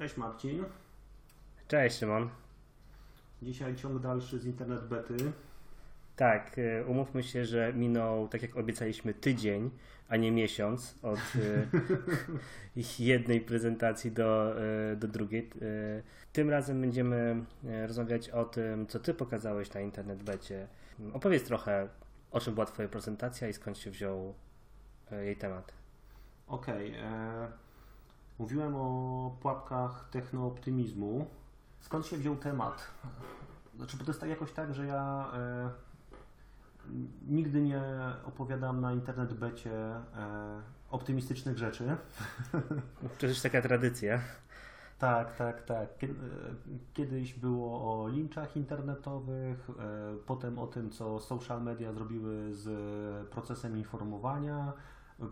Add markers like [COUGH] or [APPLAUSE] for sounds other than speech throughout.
Cześć Marcin. Cześć Szymon. Dzisiaj ciąg dalszy z internet bety. Tak, y, umówmy się, że minął, tak jak obiecaliśmy, tydzień, a nie miesiąc od y, [LAUGHS] jednej prezentacji do, y, do drugiej. Tym razem będziemy rozmawiać o tym, co Ty pokazałeś na internet becie. Opowiedz trochę, o czym była Twoja prezentacja i skąd się wziął jej temat. Okej. Okay, e, mówiłem o pułapkach technooptymizmu. Skąd się wziął temat? Znaczy, bo to jest tak jakoś tak, że ja e, nigdy nie opowiadam na internet becie e, optymistycznych rzeczy. [LAUGHS] Przecież taka tradycja. Tak, tak, tak. E, kiedyś było o linczach internetowych, e, potem o tym, co social media zrobiły z procesem informowania.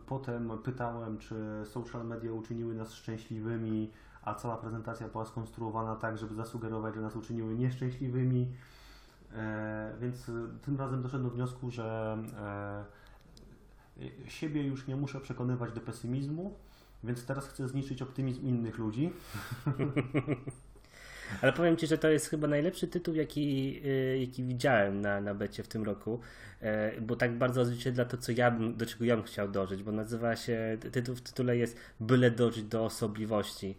Potem pytałem, czy social media uczyniły nas szczęśliwymi, a cała prezentacja była skonstruowana tak, żeby zasugerować, że nas uczyniły nieszczęśliwymi. E, więc tym razem doszedłem do wniosku, że e, siebie już nie muszę przekonywać do pesymizmu, więc teraz chcę zniszczyć optymizm innych ludzi. [LAUGHS] Ale powiem Ci, że to jest chyba najlepszy tytuł, jaki, e, jaki widziałem na, na becie w tym roku, bo tak bardzo odzwierciedla to, co ja bym, do czego ja bym chciał dążyć, bo nazywa się, tytuł w tytule jest Byle dążyć do osobliwości.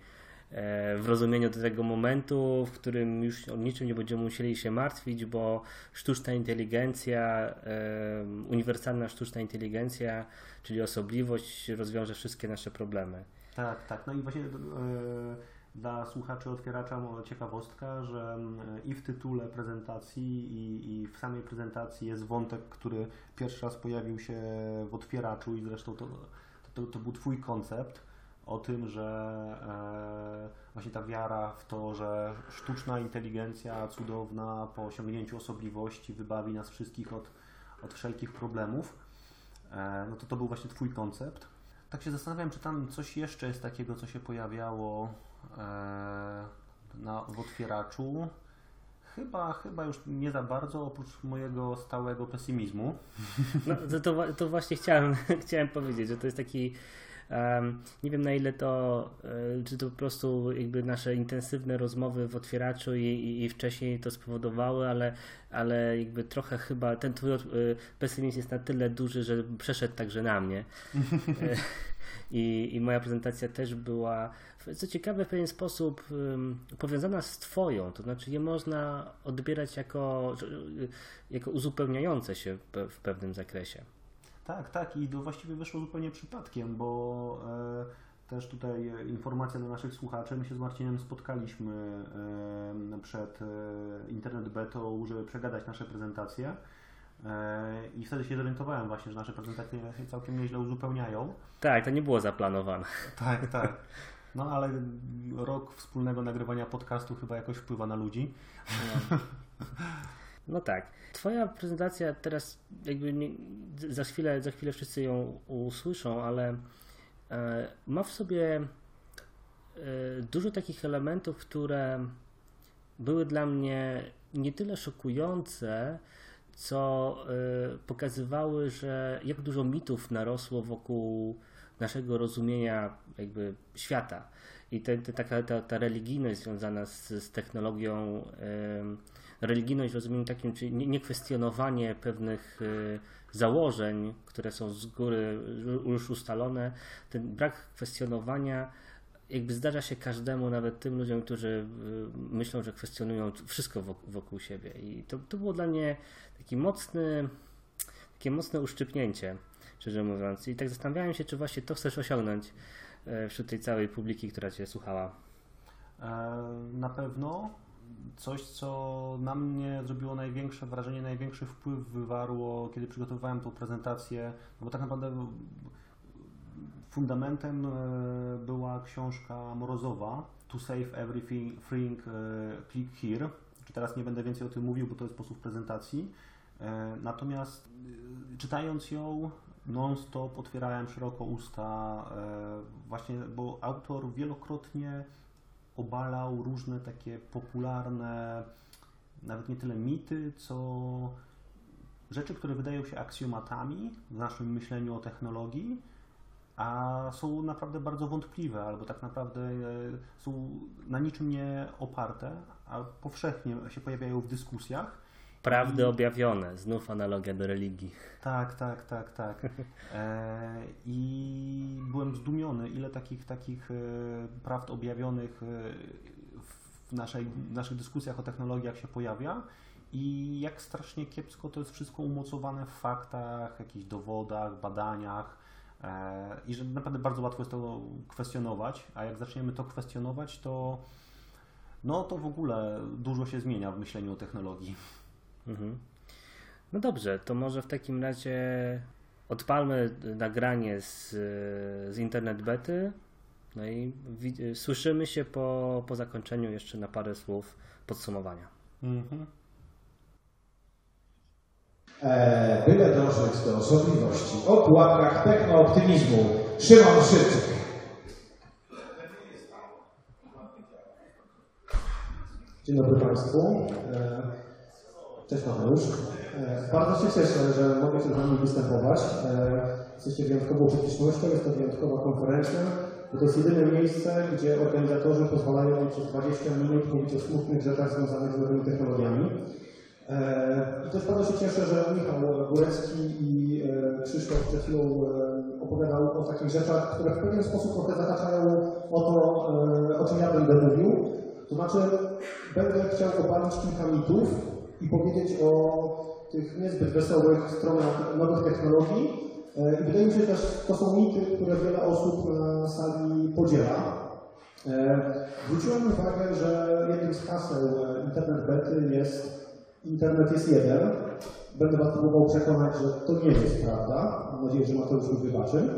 E, w rozumieniu do tego momentu, w którym już o niczym nie będziemy musieli się martwić, bo sztuczna inteligencja, uniwersalna sztuczna inteligencja, czyli osobliwość rozwiąże wszystkie nasze problemy. Tak, tak. No i właśnie e, dla słuchaczy otwieracza ciekawostka, że i w tytule prezentacji, i, i, w samej prezentacji jest wątek, który pierwszy raz pojawił się w otwieraczu i zresztą to, to, to był Twój koncept o tym, że e, właśnie ta wiara w to, że sztuczna inteligencja cudowna po osiągnięciu osobliwości wybawi nas wszystkich od, od wszelkich problemów, e, no to to był właśnie Twój koncept. Tak się zastanawiam, czy tam coś jeszcze jest takiego, co się pojawiało na, w otwieraczu. Chyba, chyba już nie za bardzo, oprócz mojego stałego pesymizmu. No, to, to, to właśnie chciałem, [LAUGHS] chciałem powiedzieć, że to jest taki nie wiem na ile to, e, czy to po prostu jakby nasze intensywne rozmowy w otwieraczu i, i, i wcześniej to spowodowały, ale, ale jakby trochę chyba ten twój e, pesymizm jest na tyle duży, że przeszedł także na mnie. [LAUGHS] E, I, I moja prezentacja też była, co ciekawe, w pewien sposób powiązana z Twoją, to znaczy je można odbierać jako, jako uzupełniające się w pewnym zakresie. Tak, tak i to właściwie wyszło zupełnie przypadkiem, bo e, też tutaj informacja dla naszych słuchaczy. My się z Marcinem spotkaliśmy e, przed e, internet betą, żeby przegadać nasze prezentacje. E, I wtedy się zorientowałem właśnie, że nasze prezentacje się całkiem nieźle uzupełniają. Tak, to nie było zaplanowane. Tak, tak. No ale rok wspólnego nagrywania podcastu chyba jakoś wpływa na ludzi. No. [LAUGHS] No tak. Twoja prezentacja teraz jakby nie, za, chwilę, za chwilę wszyscy ją usłyszą, ale e, ma w sobie e, dużo takich elementów, które były dla mnie nie tyle szokujące, co e, pokazywały, że jak dużo mitów narosło wokół naszego rozumienia jakby świata. I te, te, taka ta, ta religijność związana z, z technologią religijność w rozumieniu takim, czyli niekwestionowanie pewnych y, założeń, które są z góry już ustalone, ten brak kwestionowania jakby zdarza się każdemu, nawet tym ludziom, którzy y, myślą, że kwestionują wszystko wokół siebie. I to, to było dla mnie taki mocny, takie mocne uszczypnięcie, szczerze mówiąc. I tak zastanawiałem się, czy właśnie to chcesz osiągnąć e, wśród tej całej publiki, która Cię słuchała. E, na pewno coś, co na mnie zrobiło największe wrażenie, największy wpływ wywarło, kiedy przygotowywałem tą prezentację, no bo tak naprawdę fundamentem e, była książka Morozowa To Save Everything e, Click Here. Teraz nie będę więcej o tym mówił, bo to jest sposób prezentacji. Natomiast czytając ją non-stop otwierałem szeroko usta właśnie, bo autor wielokrotnie obalał różne takie popularne, nawet nie tyle mity, co rzeczy, które wydają się aksjomatami w naszym myśleniu o technologii, a są naprawdę bardzo wątpliwe, albo tak naprawdę e, są na niczym nie oparte, a powszechnie się pojawiają w dyskusjach. Prawdy objawione, znów analogia do religii. Tak, tak, tak, tak. [LAUGHS] E, I byłem zdumiony, ile takich takich e, prawd objawionych w, naszej, w naszych dyskusjach o technologiach się pojawia i jak strasznie kiepsko to jest wszystko umocowane w faktach, jakichś dowodach, badaniach e, i że naprawdę bardzo łatwo jest to kwestionować, a jak zaczniemy to kwestionować, to no to w ogóle dużo się zmienia w myśleniu o technologii. Mhm. No dobrze, to może w takim razie odpalmy nagranie z, z internet bety. No i słyszymy się po, po zakończeniu jeszcze na parę słów podsumowania. Mhm. E, byle dążyć do osobliwości. O pułapkach techno-optymizmu. Szymon Szybczyk. Dzień dobry Państwu. E, cześć Mateusz. E, bardzo się cieszę, że mogę się z Wami występować. Jesteście wyjątkową publicznością, jest to wyjątkowa konferencja. To jest jedyne miejsce, gdzie organizatorzy pozwalają mi przez 20 minut mówić o smutnych rzeczach związanych z nowymi technologiami. E, I też bardzo się cieszę, że Michał Górecki i e, Krzysztof przed chwilą e, opowiadał o takich rzeczach, które w pewien sposób trochę zahaczają o to, o czym ja będę mówił. To znaczy, będę chciał opalić kilka mitów i powiedzieć o tych niezbyt wesołych stronach nowych technologii. I wydaje mi się też, to są mity, które wiele osób na sali podziela. Zwróciłem uwagę, że jednym z haseł Internet Bety jest internet jest jeden. Będę Was próbował przekonać, że to nie jest prawda. Mam nadzieję, że Mateusz mi wybaczy.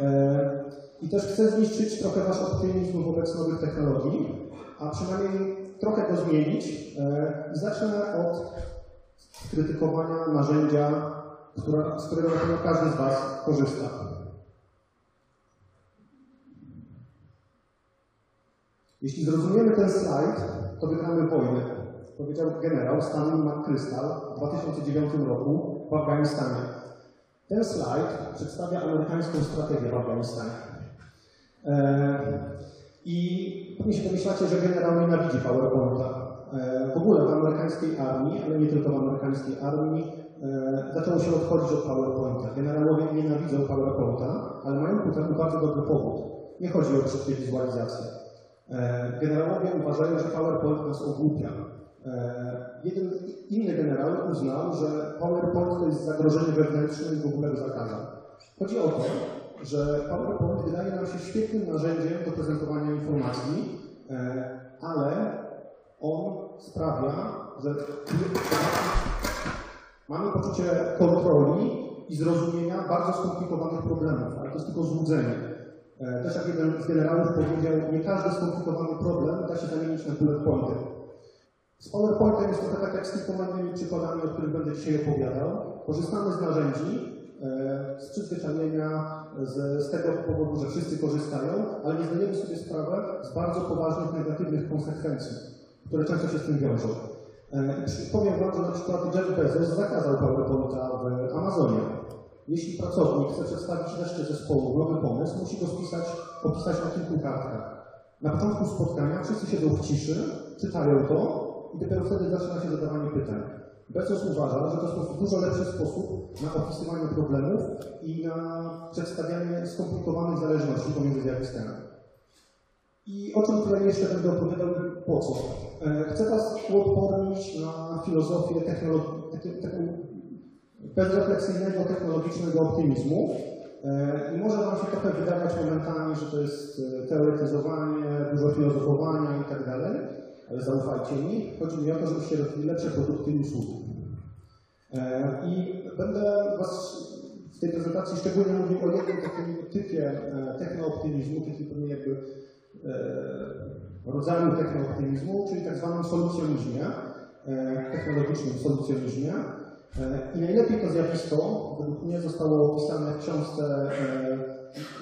E, I też chcę zniszczyć trochę Wasz optymizm wobec nowych technologii, a przynajmniej trochę go zmienić. E, I zacznę od krytykowania narzędzia, która, z którego każdy z Was korzysta. Jeśli zrozumiemy ten slajd, to wygramy wojnę powiedział generał Stanley McChrystal w 2009 roku w Afganistanie. Ten slajd przedstawia amerykańską strategię w Afganistanie. E, I pewnie się pomyślacie, że generał nienawidzi PowerPointa. E, w ogóle w amerykańskiej armii, ale nie tylko w amerykańskiej armii, e, zaczęło się odchodzić od PowerPointa. Generałowie nienawidzą PowerPointa, ale mają ku temu bardzo dobry powód. Nie chodzi o szybkie wizualizację. Generałowie uważają, że PowerPoint nas ogłupia. E, jeden inny generał uznał, że PowerPoint to jest zagrożenie wewnętrzne i w ogóle zakazał. Chodzi o to, że PowerPoint wydaje nam się świetnym narzędziem do prezentowania informacji, e, ale on sprawia, że mamy poczucie kontroli i zrozumienia bardzo skomplikowanych problemów, ale to jest tylko złudzenie. E, też jak jeden z generałów powiedział, nie każdy skomplikowany problem da się zamienić na bullet pointer. Z PowerPointem jest trochę tak jak z kilkoma przykładami, o których będę dzisiaj opowiadał. Korzystamy z narzędzi, z przyzwyczajenia, z, z, tego powodu, że wszyscy korzystają, ale nie zdajemy sobie sprawy z bardzo poważnych negatywnych konsekwencji, które często się z tym wiążą. E, I powiem Wam, że na przykład Jeff Bezos zakazał PowerPointa w Amazonie. Jeśli pracownik chce przedstawić reszcie zespołu nowy pomysł, musi go spisać, opisać na kilku kartkach. Na początku spotkania wszyscy siedzą w ciszy, czytają to i dopiero wtedy zaczyna się zadawanie pytań. Bezos uważa, że to jest dużo lepszy sposób na opisywanie problemów i na przedstawianie skomplikowanych zależności pomiędzy zjawiskami. I o czym tutaj jeszcze będę opowiadał po co? E, chcę Was uodpornić na filozofię bezrefleksyjnego technologicznego optymizmu. E, I może Wam się trochę wydawać momentami, że to jest e, teoretyzowanie, dużo filozofowania i tak ale zaufajcie mi, chodzi mi o to, żebyście robili lepsze produkty i usługi. E, I będę Was w tej prezentacji szczególnie mówił o jednym takim typie e, technooptymizmu, takim jakby e, rodzaju technooptymizmu, czyli tak zwanym solucjonizmie, technologicznym solucjonizmie. I najlepiej to zjawisko, według mnie, zostało opisane w książce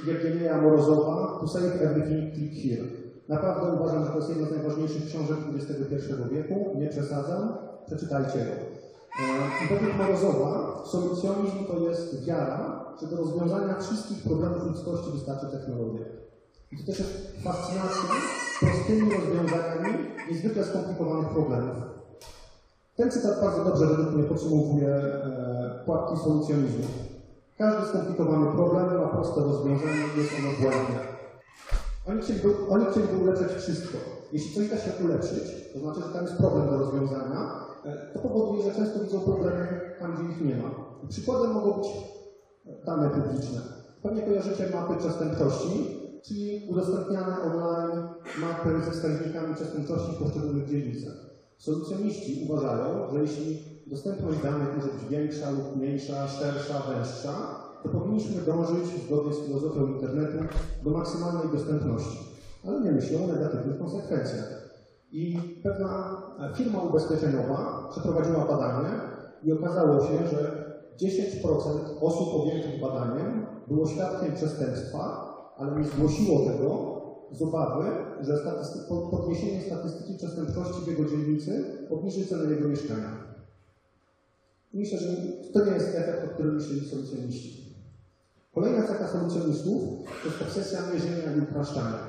Jewgenia Morozowa To Save Everything Click Here. Naprawdę uważam, że to jest jedna z najważniejszych książek XXI wieku. Nie przesadzam. Przeczytajcie ją. E, według Morozowa solucjonizm to jest wiara, że do rozwiązania wszystkich problemów ludzkości wystarczy technologia. I to też jest fascynacja prostymi rozwiązaniami niezwykle skomplikowanych problemów. Ten cytat bardzo dobrze według mnie podsumowuje e, solucjonizmu. Każdy skomplikowany problem ma proste rozwiązanie i jest ono błędne. Oni chcieliby, oni ulepszyć wszystko. Jeśli coś da się ulepszyć, to znaczy, że tam jest problem do rozwiązania, e, to powoduje, że często widzą problemy tam, gdzie ich nie ma. Przykładem mogą być dane publiczne. Pewnie kojarzycie mapy przestępczości, czyli udostępniane online mapy ze wskaźnikami przestępczości w poszczególnych dzielnicach. Solucjoniści uważają, że jeśli dostępność danych może być większa lub mniejsza, szersza, węższa, to powinniśmy dążyć, zgodnie z filozofią internetu, do maksymalnej dostępności. Ale nie myślą o negatywnych konsekwencjach. I pewna firma ubezpieczeniowa przeprowadziła badanie i okazało się, że 10% osób objętych badaniem było świadkiem przestępstwa, ale nie zgłosiło tego z obawy, że podniesienie statystyki przestępczości w jego dzielnicy obniży cenę jego mieszkania. Myślę, że to nie jest efekt, o którym myśleli solucjoniści. Kolejna cecha solucjonistów to jest obsesja mierzenia i upraszczania.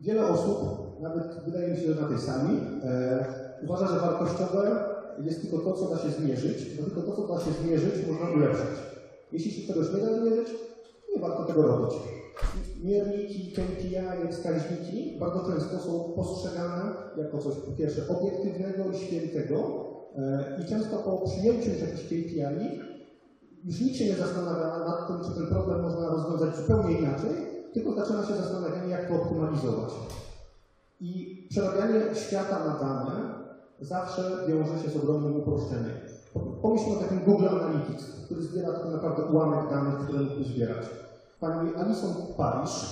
Wiele osób, nawet wydaje mi się, że na tej sali, e, uważa, że wartościowe jest tylko to, co da się zmierzyć, bo tylko to, co da się zmierzyć, można ulepszyć. Jeśli się czegoś nie da zmierzyć, nie warto tego robić. Mierniki, KPI, wskaźniki bardzo często są postrzegane jako coś po pierwsze obiektywnego i świętego e, i często po przyjęciu jakichś KPI już nikt się nie zastanawia nad tym, czy ten problem można rozwiązać zupełnie inaczej, tylko zaczyna się zastanawianie, jak to optymalizować. I przerabianie świata na dane zawsze wiąże się z ogromnym uproszczeniem. Pomyślmy o takim Google Analytics, który zbiera tak naprawdę ułamek danych, które mógłby zbierać. Pani Alison Parish,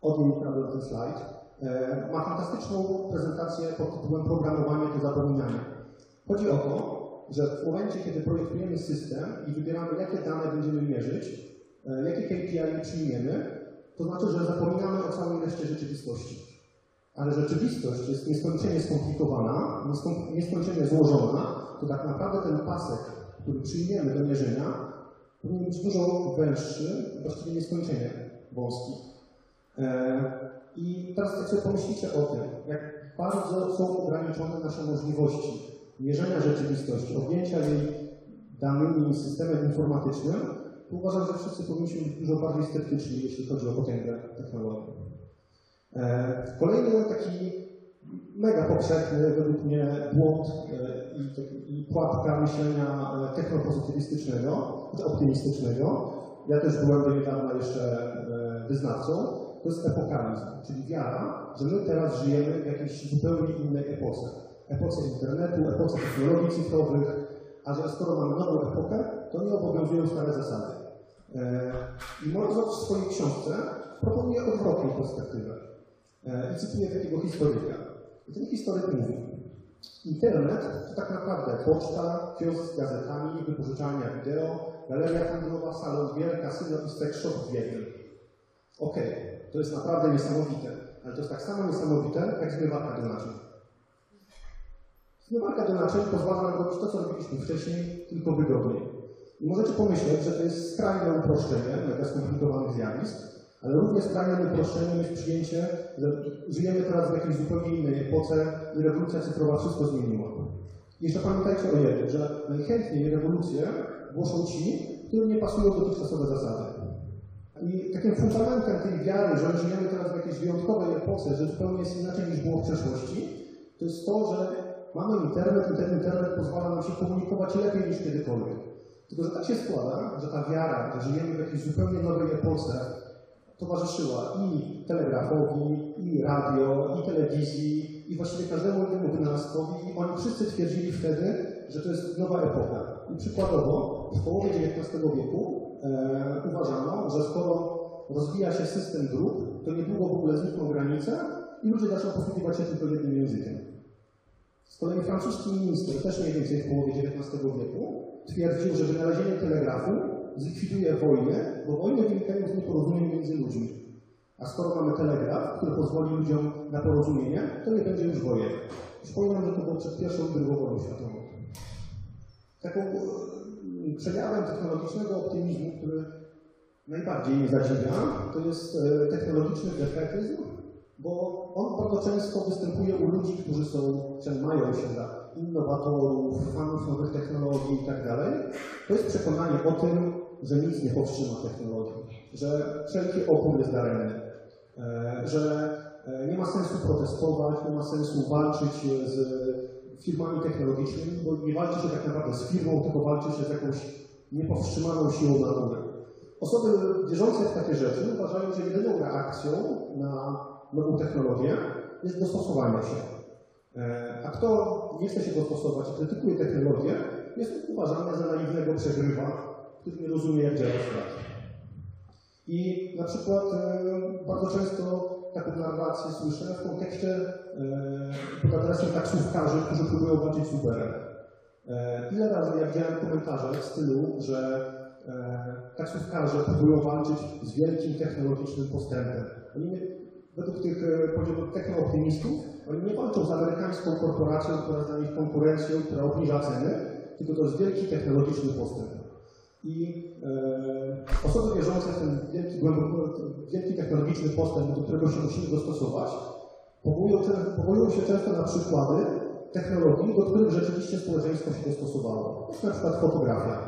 od niej ukradłem ten slajd, e, ma fantastyczną prezentację pod tytułem Programowanie do zapominania. Chodzi o to, że w momencie, kiedy projektujemy system i wybieramy, jakie dane będziemy mierzyć, e, jakie KPI przyjmiemy, to znaczy, że zapominamy o całej reszcie rzeczywistości. Ale rzeczywistość jest nieskończenie skomplikowana, nieskończenie złożona, to tak naprawdę ten pasek, który przyjmiemy do mierzenia, powinien być dużo węższy, właściwie nieskończenie wąski. E, I teraz jak sobie pomyślicie o tym, jak bardzo są ograniczone nasze możliwości mierzenia rzeczywistości, objęcia jej danymi systemem informatycznym, to uważam, że wszyscy powinniśmy być dużo bardziej sceptyczni, jeśli chodzi o potęgę technologii. E, kolejny taki mega powszechny według mnie błąd e, i, i pułapka myślenia technopozytywistycznego, optymistycznego. Ja też byłem do niedawna jeszcze e, wyznawcą. To jest epokalizm, czyli wiara, że my teraz żyjemy w jakiejś zupełnie innej epoce. Epoce internetu, epoce technologii cyfrowych, a że skoro mamy nową epokę, to nie obowiązują stare zasady. E, I Mozart w swojej książce proponuje odwrotną perspektywę. E, I cytuję takiego historyka. I ten historyk mówi, Internet to tak naprawdę poczta, kiosk z gazetami, wypożyczalnia wideo, galeria handlowa, salon gier, kasyno i shop w jednym. Okej, okay, to jest naprawdę niesamowite, ale to jest tak samo niesamowite, jak zmywarka do naczyń. Zmywarka do naczyń pozwala nam robić to, co robiliśmy wcześniej, tylko wygodniej. I możecie pomyśleć, że to jest skrajne uproszczenie mega skomplikowanych zjawisk, ale również skrajnym uproszczeniem jest przyjęcie, że żyjemy teraz w jakiejś zupełnie innej epoce i rewolucja cyfrowa wszystko zmieniła. Jeszcze pamiętajcie o jednym, że najchętniej rewolucję głoszą ci, którym nie pasują dotychczasowe zasady. I takim fundamentem tej wiary, że żyjemy teraz w jakiejś wyjątkowej epoce, że zupełnie jest inaczej niż było w przeszłości, to jest to, że mamy internet i ten internet pozwala nam się komunikować lepiej niż kiedykolwiek. Tylko, że tak się składa, że ta wiara, że żyjemy w jakiejś zupełnie nowej epoce, towarzyszyła i telegrafowi, i radio, i telewizji, i właściwie każdemu innemu wynalazkowi. I oni wszyscy twierdzili wtedy, że to jest nowa epoka. I przykładowo w połowie XIX wieku e, uważano, że skoro rozwija się system dróg, to niedługo w ogóle znikną granice i ludzie zaczną posługiwać się tylko jednym językiem. Z kolei francuski minister, też mniej więcej w połowie XIX wieku, twierdził, że wynalezienie telegrafu zlikwiduje wojnę, bo wojny wynikają z nieporozumień między ludźmi. A skoro mamy telegraf, który pozwoli ludziom na porozumienie, to nie będzie już wojen. Przypominam, że to było przed pierwszą i drugą wojną światową. Taką e, przejawem technologicznego optymizmu, który najbardziej mnie zadziwia, to jest e, technologiczny defetyzm, bo on bardzo często występuje u ludzi, którzy są, mają się za innowatorów, fanów nowych technologii i tak. To jest przekonanie o tym, że nic nie powstrzyma technologii, że wszelki opór jest daremny, e, że e, nie ma sensu protestować, nie ma sensu walczyć z firmami technologicznymi, bo nie walczy się tak naprawdę z firmą, tylko walczy się z jakąś niepowstrzymaną siłą natury. Osoby wierzące w takie rzeczy uważają, że jedyną reakcją na nową technologię jest dostosowanie się. E, a kto nie chce się dostosować krytykuje technologię, jest uważany za naiwnego przegrywa, który nie rozumie, jak działa świat. I na przykład e, bardzo często taką narrację słyszę w kontekście e, pod adresem taksówkarzy, którzy próbują walczyć z Uberem. Ile razy ja widziałem komentarze w stylu, że taksówkarze próbują walczyć z wielkim technologicznym postępem. Oni według tych e, technooptymistów, oni nie walczą z amerykańską korporacją, która jest dla nich konkurencją, która obniża ceny, tylko to jest wielki technologiczny postęp. I e, osoby wierzące w ten wielki, wielki technologiczny postęp, do którego się musimy dostosować, powołują, powołują się często na przykłady technologii, do których rzeczywiście społeczeństwo się dostosowało. Na przykład fotografia.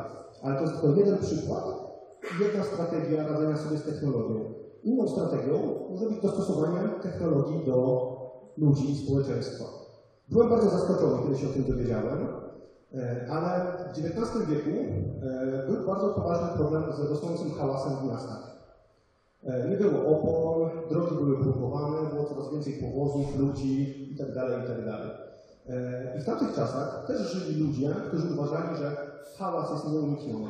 Ale to jest tylko jeden przykład jedna strategia radzenia sobie z technologią. Inną strategią może być dostosowanie technologii do ludzi i społeczeństwa. Byłem bardzo zaskoczony, kiedy się o tym dowiedziałem, e, ale w XIX wieku e, był bardzo poważny problem z rosnącym hałasem w miastach. E, nie było opon, drogi były blokowane, było coraz więcej powozów, ludzi itd. Tak itd. Tak I w tamtych czasach też żyli ludzie, którzy uważali, że hałas jest nieunikniony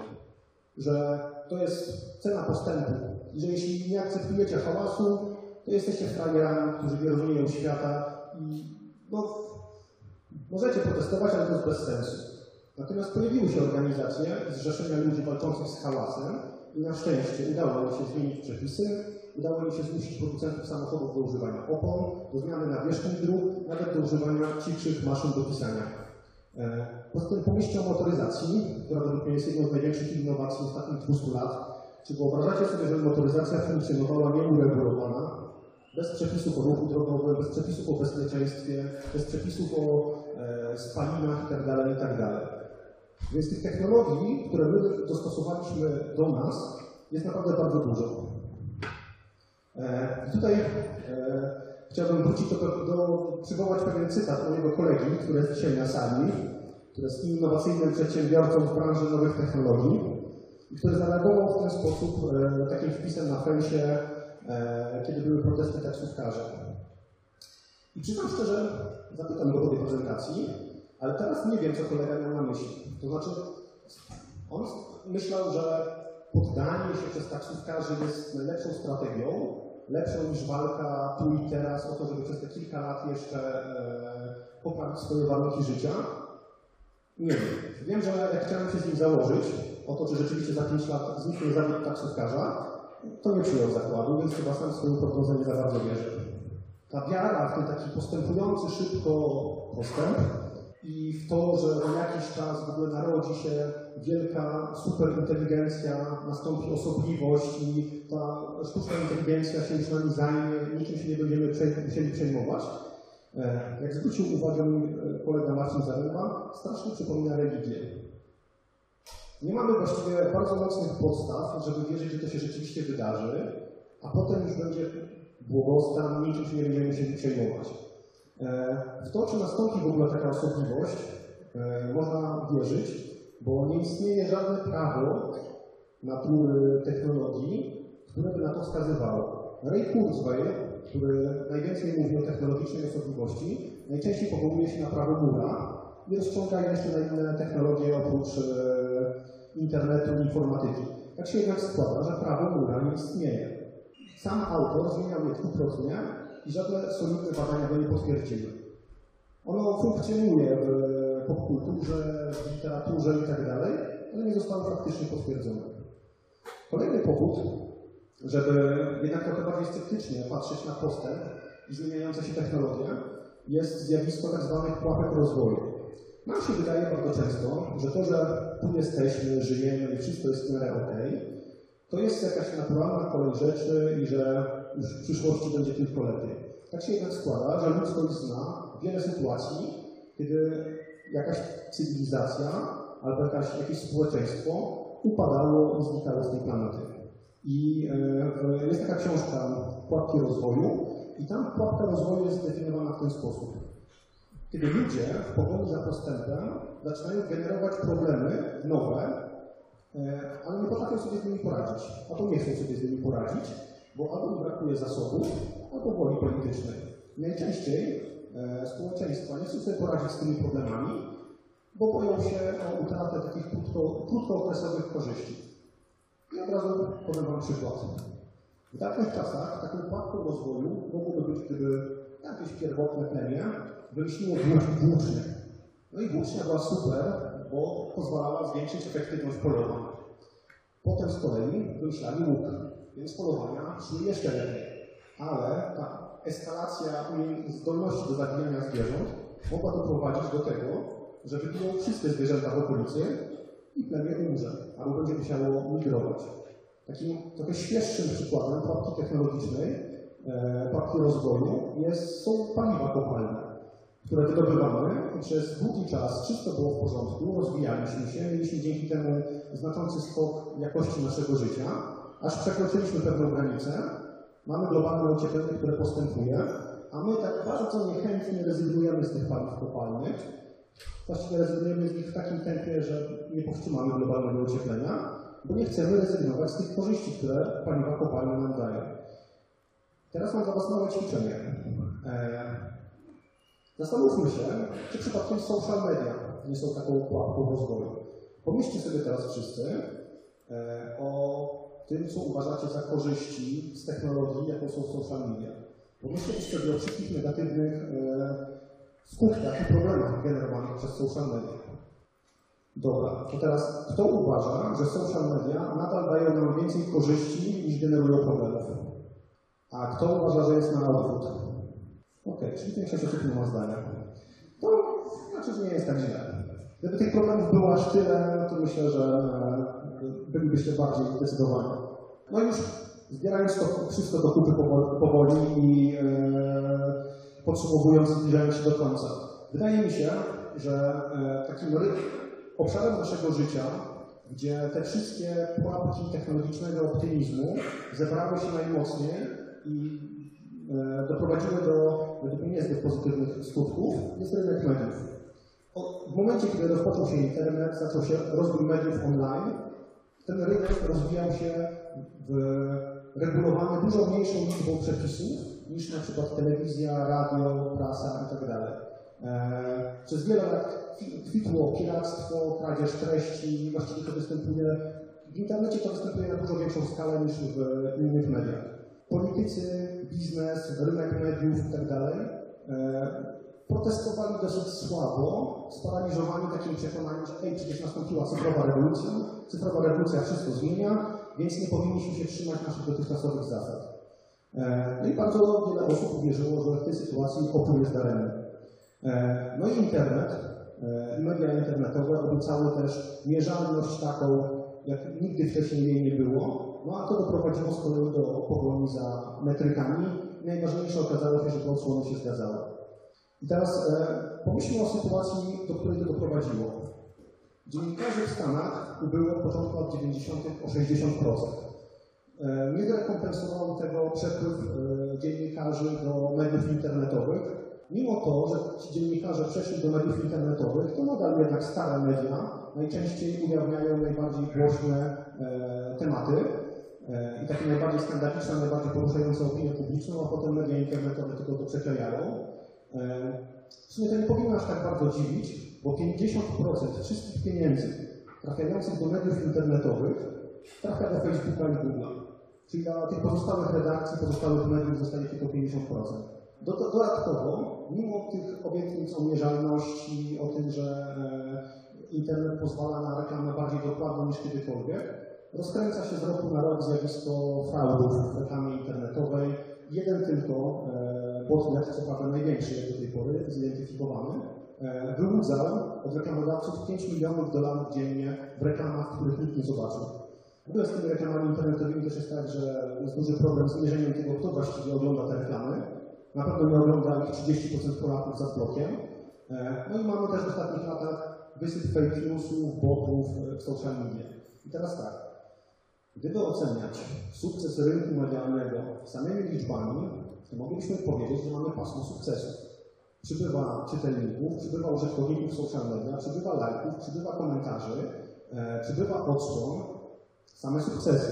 że to jest cena postępu i że jeśli nie akceptujecie hałasu, to jesteście frajerami, którzy nie rozumieją świata i no, możecie protestować, ale to jest bez sensu. Natomiast pojawiły się organizacje zrzeszenia ludzi walczących z hałasem i na szczęście udało im się zmienić przepisy, udało im się zmusić producentów samochodów do używania opon, do zmiany nawierzchni dróg, nawet do używania cichszych maszyn do pisania. E, poza tym pomyślcie o motoryzacji, która według mnie jest jedną z największych innowacji ostatnich 200 lat. Czy wyobrażacie sobie, że motoryzacja funkcjonowała nieuregulowana, bez przepisów o ruchu drogowym, bez przepisów o bezpieczeństwie, bez przepisów o e, spalinach itd., tak itd. Tak Więc tych technologii, które my dostosowaliśmy do nas, jest naprawdę bardzo dużo. E, tutaj e, chciałbym wrócić do, do, przywołać pewien cytat mojego kolegi, który jest dzisiaj na sali, który jest innowacyjnym przedsiębiorcą w branży nowych technologii i który zareagował w ten sposób e, takim wpisem na fejsie, e, kiedy były protesty taksówkarzy. I przyznam szczerze, zapytam go po tej prezentacji, ale teraz nie wiem, co kolega miał na myśli. To znaczy, on myślał, że poddanie się przez taksówkarzy jest najlepszą strategią, lepszą niż walka tu i teraz o to, żeby przez te kilka lat jeszcze e, poprawić swoje warunki życia? Nie wiem. Wiem, że jak chciałem się z nim założyć, o to, czy rzeczywiście za 5 lat zniknie zawód taksówkarza, to nie przyjął zakładu, więc chyba sam swoją prognozę nie za bardzo wierzę. Ta wiara w ten taki postępujący szybko postęp i w to, że za jakiś czas w ogóle narodzi się wielka superinteligencja, nastąpi osobliwość i ta sztuczna inteligencja się już nami zajmie, niczym się nie będziemy musieli przejmować. E, jak zwrócił uwagę mój e, kolega Marcin Zaręba, strasznie przypomina religię. Nie mamy właściwie bardzo mocnych podstaw, żeby wierzyć, że to się rzeczywiście wydarzy, a potem już będzie błogostan, niczym się nie będziemy musieli przejmować. E, w to, czy nastąpi w ogóle taka osobliwość, można wierzyć, bo nie istnieje żadne prawo natury technologii, które by na to wskazywało. Ray Kurzweil, który najwięcej mówi o technologicznej osobliwości, najczęściej powołuje się na prawo Mura i rozciąga jeszcze na inne technologie oprócz e, internetu i informatyki. Tak się jednak składa, że prawo Mura nie istnieje. Sam autor zmieniał je dwukrotnie i żadne solidne badania go nie potwierdziły. Ono funkcjonuje w popkulturze, w literaturze itd., tak ale nie zostało faktycznie potwierdzone. Kolejny powód, żeby jednak trochę bardziej sceptycznie patrzeć na postęp i zmieniające się technologie, jest zjawisko tak zwanych pułapek rozwoju. Nam się wydaje bardzo często, że to, że tu jesteśmy, żyjemy i wszystko jest w miarę ok, to jest jakaś naturalna kolej rzeczy i że już w przyszłości będzie tylko lepiej. Tak się jednak składa, że ludzkość zna wiele sytuacji, kiedy jakaś cywilizacja albo jakaś, jakieś społeczeństwo upadało i znikało z tej planety. I e, jest taka książka Pułapki rozwoju i tam pułapka rozwoju jest zdefiniowana w ten sposób. Kiedy ludzie w pogoni za postępem zaczynają generować problemy nowe, e, ale nie potrafią sobie z nimi poradzić, albo nie chcą sobie z nimi poradzić, bo albo im brakuje zasobów, albo woli politycznej. Najczęściej e, społeczeństwa nie chcą sobie poradzić z tymi problemami, bo boją się o utratę takich krótko, krótkookresowych korzyści. I od razu powiem Wam przykład. W dawnych czasach taką pułapką rozwoju mogłoby być, gdyby jakieś pierwotne plemię wymyśliło włócznie. No i włócznia była super, bo pozwalała zwiększyć efektywność polowań. Potem z kolei wymyślali łuk, więc polowania szły jeszcze lepiej. Ale ta eskalacja zdolności do zabijania zwierząt mogła doprowadzić do tego, że wybiją wszystkie zwierzęta w okolicy i plemię umrze, albo będzie musiało migrować. Takim trochę świeższym przykładem pułapki technologicznej, e, pułapki rozwoju jest, są paliwa kopalne które wydobywamy przez długi czas wszystko było w porządku, rozwijaliśmy się, mieliśmy dzięki temu znaczący skok jakości naszego życia, aż przekroczyliśmy pewną granicę, mamy globalne ocieplenie, które postępuje, a my tak bardzo niechętnie rezygnujemy z tych paliw kopalnych. Właściwie rezygnujemy z nich w takim tempie, że nie powstrzymamy globalnego ocieplenia, bo nie chcemy rezygnować z tych korzyści, które paliwa kopalne nam dają. Teraz mam dla Was małe ćwiczenie. E, Zastanówmy się, czy przypadkiem social media nie są taką pułapką rozwoju. Pomyślcie sobie teraz wszyscy e, o tym, co uważacie za korzyści z technologii, jaką są social media. Pomyślcie sobie o wszystkich negatywnych e, skutkach i problemach generowanych przez social media. Dobra, to teraz kto uważa, że social media nadal dają nam więcej korzyści niż generują problemów? A kto uważa, że jest na odwrót? Ok, czyli większość osób nie ma zdania. To znaczy, że nie jest tak źle. Gdyby tych problemów było aż tyle, to myślę, że e, bylibyście bardziej zdecydowani. No już zbierając to wszystko do kupy powoli i e, podsumowując, zbliżając się do końca. Wydaje mi się, że e, takim obszarem naszego życia, gdzie te wszystkie pułapki technologicznego optymizmu zebrały się najmocniej i E, doprowadziły do według mnie niezbyt pozytywnych skutków, jest rynek mediów. W momencie, kiedy rozpoczął się internet, zaczął się rozwój mediów online, ten rynek rozwijał się w regulowany dużo mniejszą liczbą przepisów niż na przykład telewizja, radio, prasa itd. Tak e, przez wiele lat kwitło piractwo, kradzież treści, właściwie to występuje, w internecie to występuje na dużo większą skalę niż w innych mediach politycy, biznes, rynek mediów itd. Tak e, protestowali dosyć słabo, sparaliżowani takim przekonaniem, że ej, przecież nastąpiła cyfrowa rewolucja, cyfrowa rewolucja wszystko zmienia, więc nie powinniśmy się trzymać naszych dotychczasowych zasad. E, no i bardzo wiele osób uwierzyło, że w tej sytuacji opór jest daremny. E, no i internet, media internetowe obiecały też mierzalność taką, jak nigdy wcześniej jej nie było, no a to doprowadziło z kolei do pogoni za metrykami. Najważniejsze okazało się, że te odsłony się zgadzały. I teraz e, pomyślmy o sytuacji, do której to doprowadziło. Dziennikarzy w Stanach ubyło od początku lat 90. o 60%. E, nie zrekompensował tego przepływ e, dziennikarzy do mediów internetowych. Mimo to, że ci dziennikarze przeszli do mediów internetowych, to nadal jednak stare media najczęściej ujawniają najbardziej głośne e, tematy e, i takie najbardziej skandaliczne, najbardziej poruszające opinię publiczną, a potem media internetowe tylko to przeklejają. E, w sumie to nie powinno aż tak bardzo dziwić, bo 50% wszystkich pieniędzy trafiających do mediów internetowych trafia do Facebooka i Google. Czyli dla tych pozostałych redakcji, pozostałych mediów zostaje tylko 50%. Dodatkowo, mimo tych obietnic o mierzalności, o tym, że internet pozwala na reklamę bardziej dokładną niż kiedykolwiek. Rozkręca się z roku na rok zjawisko fraudów w reklamie internetowej. Jeden tylko e, botnet, co prawda największy jak do tej pory, zidentyfikowany, e, wyłudzał od reklamodawców 5 milionów dolarów dziennie w reklamach, których nikt nie zobaczył. W ogóle z tymi reklamami internetowymi też jest tak, że jest duży problem z mierzeniem tego, kto właściwie ogląda te reklamy. Na pewno nie ogląda ich 30% Polaków za blokiem. E, no i mamy też w ostatnich latach wysyp fake newsów, botów w social media. I teraz tak, gdyby oceniać sukces rynku medialnego samymi liczbami, to moglibyśmy powiedzieć, że mamy pasmo sukcesu. Przybywa czytelników, przybywa użytkowników social media, przybywa lajków, przybywa komentarzy, e, przybywa odsłon, same sukcesy.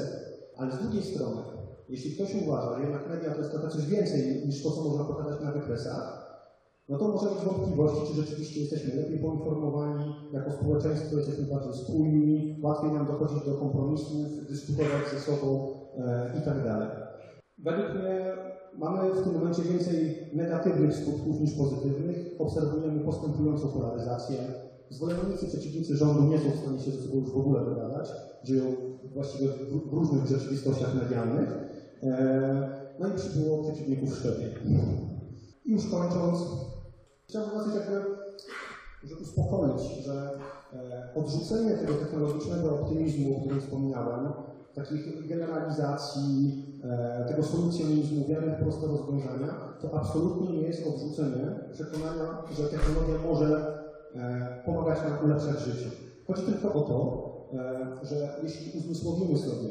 Ale z drugiej strony, jeśli ktoś uważa, że jednak media to jest trochę coś więcej niż to, co można pokazać na wykresach, no to może mieć wątpliwości, czy rzeczywiście jesteśmy lepiej poinformowani, jako społeczeństwo jesteśmy bardziej spójni, łatwiej nam dochodzić do kompromisów, dyskutować ze sobą e, i tak dalej. Według mnie mamy w tym momencie więcej negatywnych skutków niż pozytywnych. Obserwujemy postępującą polaryzację. Zwolennicy, przeciwnicy rządu nie są w stanie się ze sobą już w ogóle dogadać. Żyją właściwie w, w różnych rzeczywistościach medialnych. E, no i przybyło przeciwników szczepień. I już kończąc, chciałbym Was jakby uspokoić, że e, odrzucenie tego technologicznego optymizmu, o którym wspomniałem, takich generalizacji, e, tego solucjonizmu, wiary w proste rozwiązania, to absolutnie nie jest odrzucenie przekonania, że technologia może e, pomagać nam ulepszać życie. Chodzi tylko o to, że jeśli uzmysłowimy sobie,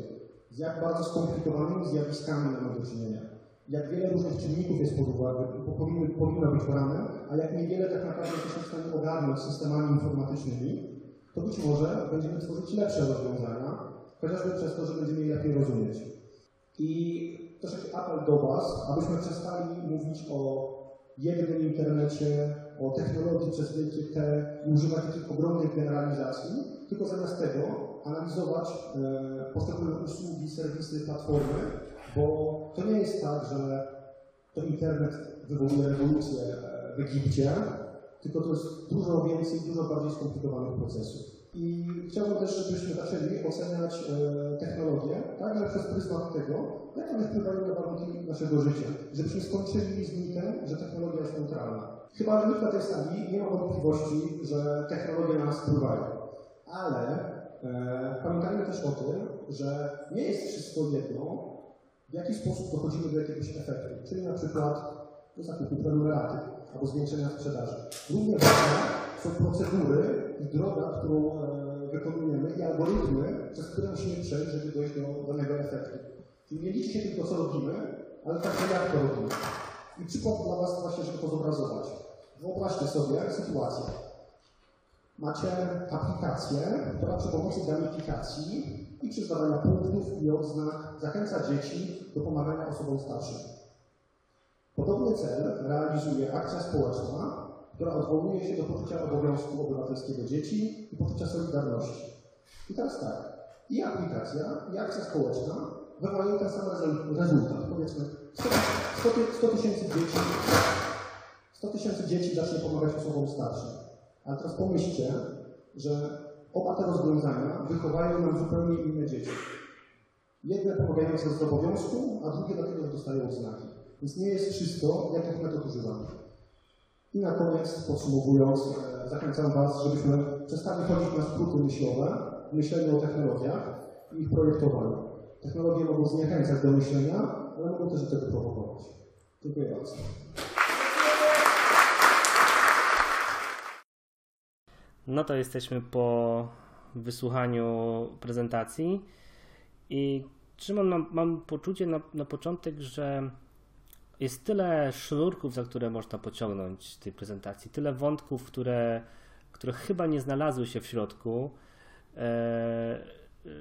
z jak bardzo skomplikowanymi zjawiskami mamy do czynienia, jak wiele różnych czynników jest pod uwagę, powinny, powinno być brane, a jak niewiele tak naprawdę jesteśmy w stanie ogarnąć systemami informatycznymi, to być może będziemy tworzyć lepsze rozwiązania, chociażby przez to, że będziemy je lepiej rozumieć. I też taki apel do Was, abyśmy przestali mówić o jednym internecie, o technologii przez wielkie T i używać takich ogromnych generalizacji, tylko zamiast tego analizować e, poszczególne usługi, serwisy, platformy, bo to nie jest tak, że to internet wywołuje rewolucję w Egipcie, tylko to jest dużo więcej, dużo bardziej skomplikowanych procesów. I chciałbym też, żebyśmy zaczęli oceniać e, technologię, tak, ale przez pryzmat tego, jak one wpływają na warunki naszego życia. Żebyśmy skończyli z mitem, że technologia jest neutralna. Chyba nikt na tej sali nie ma wątpliwości, że technologie na nas wpływają. Ale e, pamiętajmy też o tym, że nie jest wszystko jedno, w jaki sposób dochodzimy do jakiegoś efektu, czyli na przykład do zakupu prenumeraty albo zwiększenia sprzedaży. Równie ważne są procedury i droga, którą e, wykonujemy i algorytmy, przez które musimy przejść, żeby dojść do danego efektu. Czyli nie liczy tylko, co robimy, ale także jak to robimy. I przykład dla Was właśnie, żeby to zobrazować. Wyobraźcie sobie sytuację. Macie aplikację, która przy pomocy gamifikacji i przyznawania punktów i odznak zachęca dzieci do pomagania osobom starszym. Podobny cel realizuje akcja społeczna, która odwołuje się do poczucia obowiązku obywatelskiego dzieci i poczucia solidarności. I teraz tak, i aplikacja, i akcja społeczna wywołają ten sam rezultat. Powiedzmy, 100 tysięcy dzieci, 100 tysięcy dzieci zacznie pomagać osobom starszym. Ale teraz pomyślcie, że Oba te rozwiązania wychowają nam zupełnie inne dzieci. Jedne pomagające z obowiązku, a drugie dlatego, że dostają odznaki. Więc nie jest wszystko, jakich metod używamy. I na koniec, podsumowując, e, zachęcam Was, żebyśmy przestali chodzić na skróty myślowe w myśleniu o technologiach i ich projektowaniu. Technologie mogą zniechęcać do myślenia, ale mogą też do tego prowokować. Dziękuję bardzo. No to jesteśmy po wysłuchaniu prezentacji i trzymam, mam, mam poczucie na, na początek, że jest tyle sznurków, za które można pociągnąć tej prezentacji, tyle wątków, które, które chyba nie znalazły się w środku e,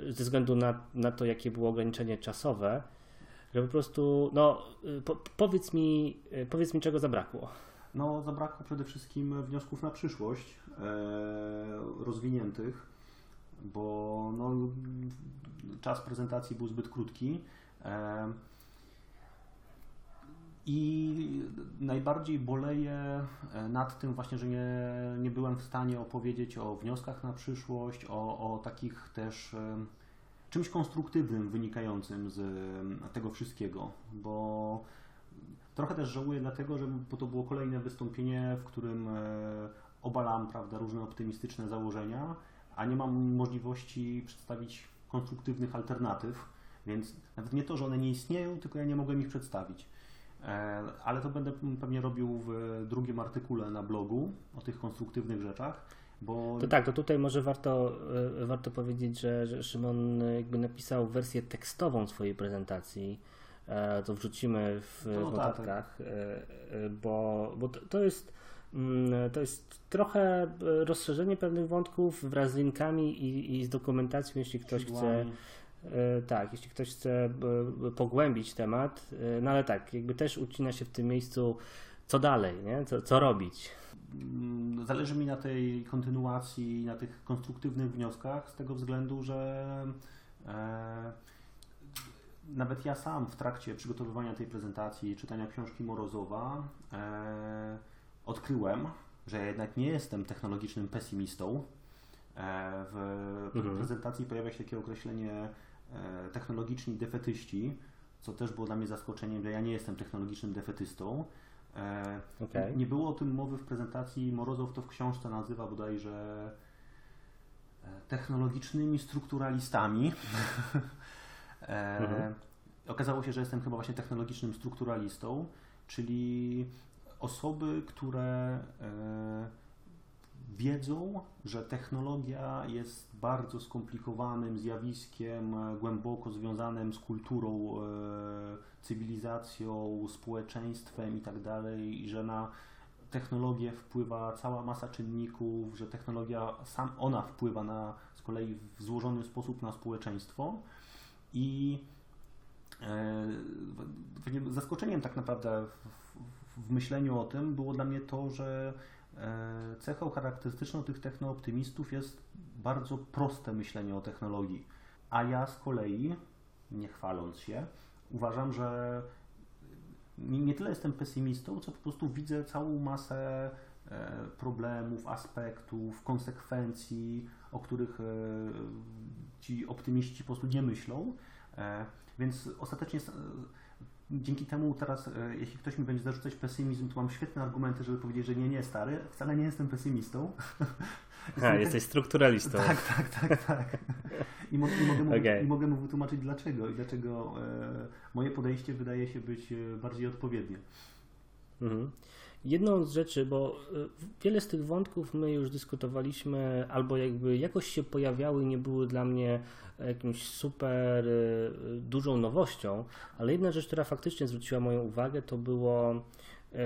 ze względu na, na to, jakie było ograniczenie czasowe, że po prostu, no, po, powiedz mi, powiedz mi, czego zabrakło. No, zabrakło przede wszystkim wniosków na przyszłość e, rozwiniętych, bo no, czas prezentacji był zbyt krótki. E, I najbardziej boleję e, nad tym właśnie, że nie, nie byłem w stanie opowiedzieć o wnioskach na przyszłość, o, o takich też czymś konstruktywnym wynikającym z tego wszystkiego, bo Trochę też żałuję dlatego, że to było kolejne wystąpienie, w którym e, obalam prawda, różne optymistyczne założenia, a nie mam możliwości przedstawić konstruktywnych alternatyw, więc nawet nie to, że one nie istnieją, tylko ja nie mogłem ich przedstawić. E, ale to będę pewnie robił w drugim artykule na blogu o tych konstruktywnych rzeczach. Bo... To tak, to tutaj może warto, e, warto powiedzieć, że, że Szymon jakby napisał wersję tekstową swojej prezentacji. E, to wrzucimy w no, notatkach, tak, tak. bo, bo to jest mm, to jest trochę rozszerzenie pewnych wątków wraz z linkami i, i z dokumentacją, jeśli ktoś chce E, tak, jeśli ktoś chce e, pogłębić temat, e, no ale tak, jakby też ucina się w tym miejscu, co dalej, nie? Co, co robić. Mm, zależy mi na tej kontynuacji, na tych konstruktywnych wnioskach, z tego względu, że e, nawet ja sam w trakcie przygotowywania tej prezentacji, czytania książki Morozowa, e, odkryłem, że ja jednak nie jestem technologicznym pesymistą. E, w mhm. prezentacji pojawia się takie określenie E, technologiczni defetyści, co też było dla mnie zaskoczeniem, że ja nie jestem technologicznym defetystą. E, okay. Nie było o tym mowy w prezentacji. Morozow to w książce nazywa bodajże e, technologicznymi strukturalistami. [LAUGHS] mhm. Okazało się, że jestem chyba właśnie technologicznym strukturalistą, czyli osoby, które wiedzą, że technologia jest bardzo skomplikowanym zjawiskiem, e, głęboko związanym z kulturą, e, cywilizacją, społeczeństwem itd., tak i że na technologię wpływa cała masa czynników, że technologia sam ona wpływa na z kolei w złożony sposób na społeczeństwo i e, zaskoczeniem tak naprawdę w, w myśleniu o tym było dla mnie to, że E, cechą charakterystyczną tych technooptymistów jest bardzo proste myślenie o technologii. A ja z kolei, nie chwaląc się, uważam, że nie tyle jestem pesymistą, co po prostu widzę całą masę e, problemów, aspektów, konsekwencji, o których e, ci optymiści po prostu nie myślą. Więc ostatecznie dzięki temu teraz, e, jeśli ktoś mi będzie zarzucać pesymizm, to mam świetne argumenty, żeby powiedzieć, że nie, nie, stary, wcale nie jestem pesymistą. [LAUGHS] A, jesteś strukturalistą. Tak, tak, tak, tak. I, mo i, mogę, mu, okay. i mogę mu wytłumaczyć dlaczego i dlaczego e, moje podejście wydaje się być e, bardziej odpowiednie. Mhm. Jedną z rzeczy, bo wiele z tych wątków my już dyskutowaliśmy, albo jakby jakoś się pojawiały i nie były dla mnie jakimś super y, dużą nowością, ale jedna rzecz, która faktycznie zwróciła moją uwagę, to było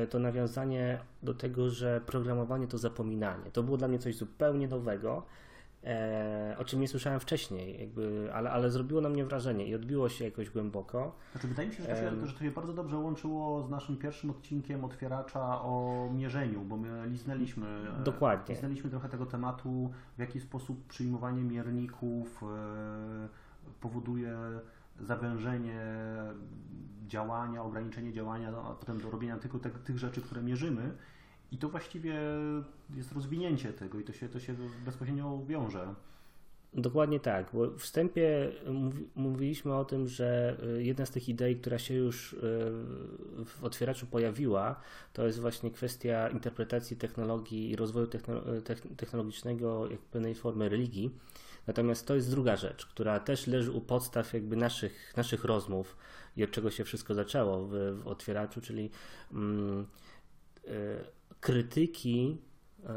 y, to nawiązanie do tego, że programowanie to zapominanie. To było dla mnie coś zupełnie nowego e, o czym nie słyszałem wcześniej, jakby, ale, ale zrobiło na mnie wrażenie i odbiło się jakoś głęboko. Znaczy, wydaje mi się, że to, się, że to się bardzo dobrze łączyło z naszym pierwszym odcinkiem otwieracza o mierzeniu, bo my liznęliśmy, e, Dokładnie. liznęliśmy trochę tego tematu, w jaki sposób przyjmowanie mierników e, powoduje zawężenie działania, ograniczenie działania, a potem do robienia tylko te, tych rzeczy, które mierzymy. I to właściwie jest rozwinięcie tego i to się, to się bezpośrednio wiąże. Dokładnie tak, bo w wstępie mówiliśmy o tym, że y, jedna z tych idei, która się już y, w otwieraczu pojawiła, to jest właśnie kwestia interpretacji technologii i rozwoju technologicznego jak pewnej formy religii. Natomiast to jest druga rzecz, która też leży u podstaw jakby naszych, naszych rozmów i od czego się wszystko zaczęło w, w otwieraczu, czyli mm, y, krytyki e,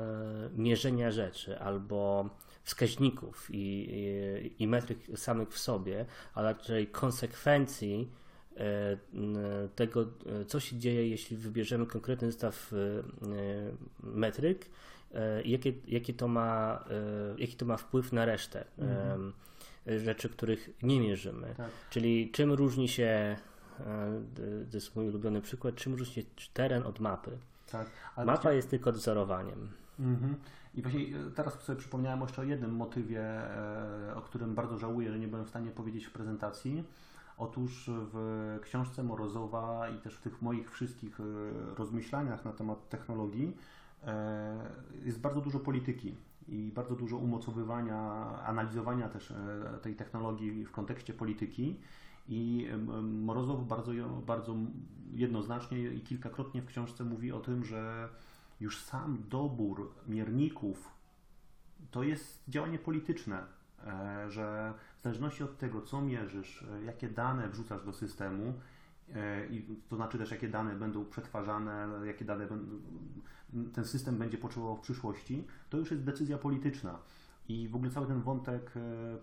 mierzenia rzeczy albo wskaźników i, i, i metryk samych w sobie, a raczej konsekwencji e, tego, co się dzieje, jeśli wybierzemy konkretny zestaw e, metryk, jakie, jakie to ma, jaki to ma wpływ na resztę mhm. rzeczy, których nie mierzymy. Tak. Czyli czym różni się, to jest mój ulubiony przykład, czym różni się teren od mapy. Tak. Ale Mapa jest tylko wzorowaniem. Mhm. I właśnie e, teraz sobie przypomniałem jeszcze o jednym motywie, e, o którym bardzo żałuję, że nie byłem w stanie powiedzieć w prezentacji. Otóż w książce Morozowa i też w tych moich wszystkich e, rozmyślaniach na temat technologii jest bardzo dużo polityki i bardzo dużo umocowywania, analizowania też tej technologii w kontekście polityki. I Morozow bardzo, bardzo jednoznacznie i kilkakrotnie w książce mówi o tym, że już sam dobór mierników to jest działanie polityczne. e, że w zależności od tego, co mierzysz, e, jakie dane wrzucasz do systemu, i to znaczy też, jakie dane będą przetwarzane, jakie dane ten system będzie potrzebował w przyszłości, to już jest decyzja polityczna. I w ogóle cały ten wątek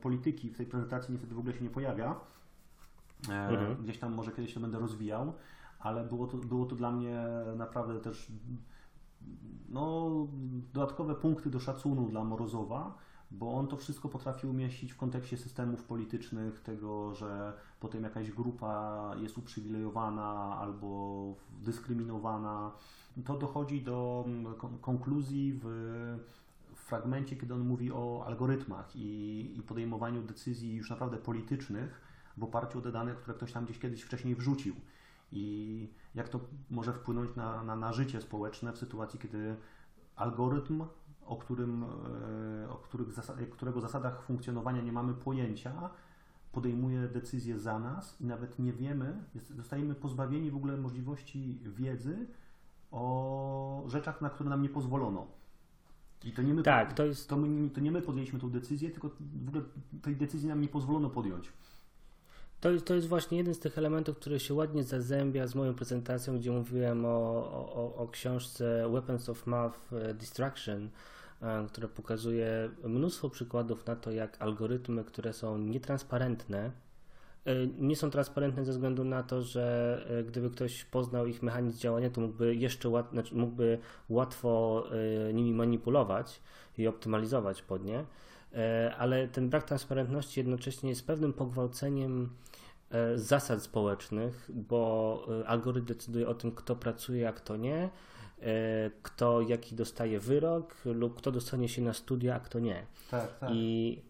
polityki w tej prezentacji niestety w ogóle się nie pojawia. Mhm. Gdzieś tam może kiedyś to będę rozwijał, ale było to, było to dla mnie naprawdę też no, dodatkowe punkty do szacunku dla Morozowa, bo on to wszystko potrafił umieścić w kontekście systemów politycznych, tego, że potem jakaś grupa jest uprzywilejowana albo dyskryminowana. To dochodzi do mm, konkluzji w fragmencie, kiedy on mówi o algorytmach i, i podejmowaniu decyzji już naprawdę politycznych w oparciu o te dane, które ktoś tam gdzieś kiedyś wcześniej wrzucił i jak to może wpłynąć na, na, na życie społeczne w sytuacji, kiedy algorytm, o, którym, e, o których zasad, którego zasadach funkcjonowania nie mamy pojęcia, podejmuje decyzje za nas i nawet nie wiemy, zostajemy pozbawieni w ogóle możliwości wiedzy o rzeczach, na które nam nie pozwolono. I to nie my, tak, to, jest... to, my, to nie my podjęliśmy tę decyzję, tylko w ogóle tej decyzji nam nie pozwolono podjąć. To, to jest właśnie jeden z tych elementów, który się ładnie zazębia z moją prezentacją, gdzie mówiłem o, o, o książce Weapons of Math e, Destruction, e, która pokazuje mnóstwo przykładów na to, jak algorytmy, które są nietransparentne, e, nie są transparentne ze względu na to, że gdyby ktoś poznał ich mechanizm działania, to mógłby jeszcze łat, znaczy mógłby łatwo nimi manipulować i optymalizować pod nie. Ale ten brak transparentności jednocześnie jest pewnym pogwałceniem zasad społecznych, bo e, algorytm decyduje o tym, kto pracuje, a kto nie, e, kto jaki dostaje wyrok lub kto dostanie się na studia, a kto nie. Tak, tak. I,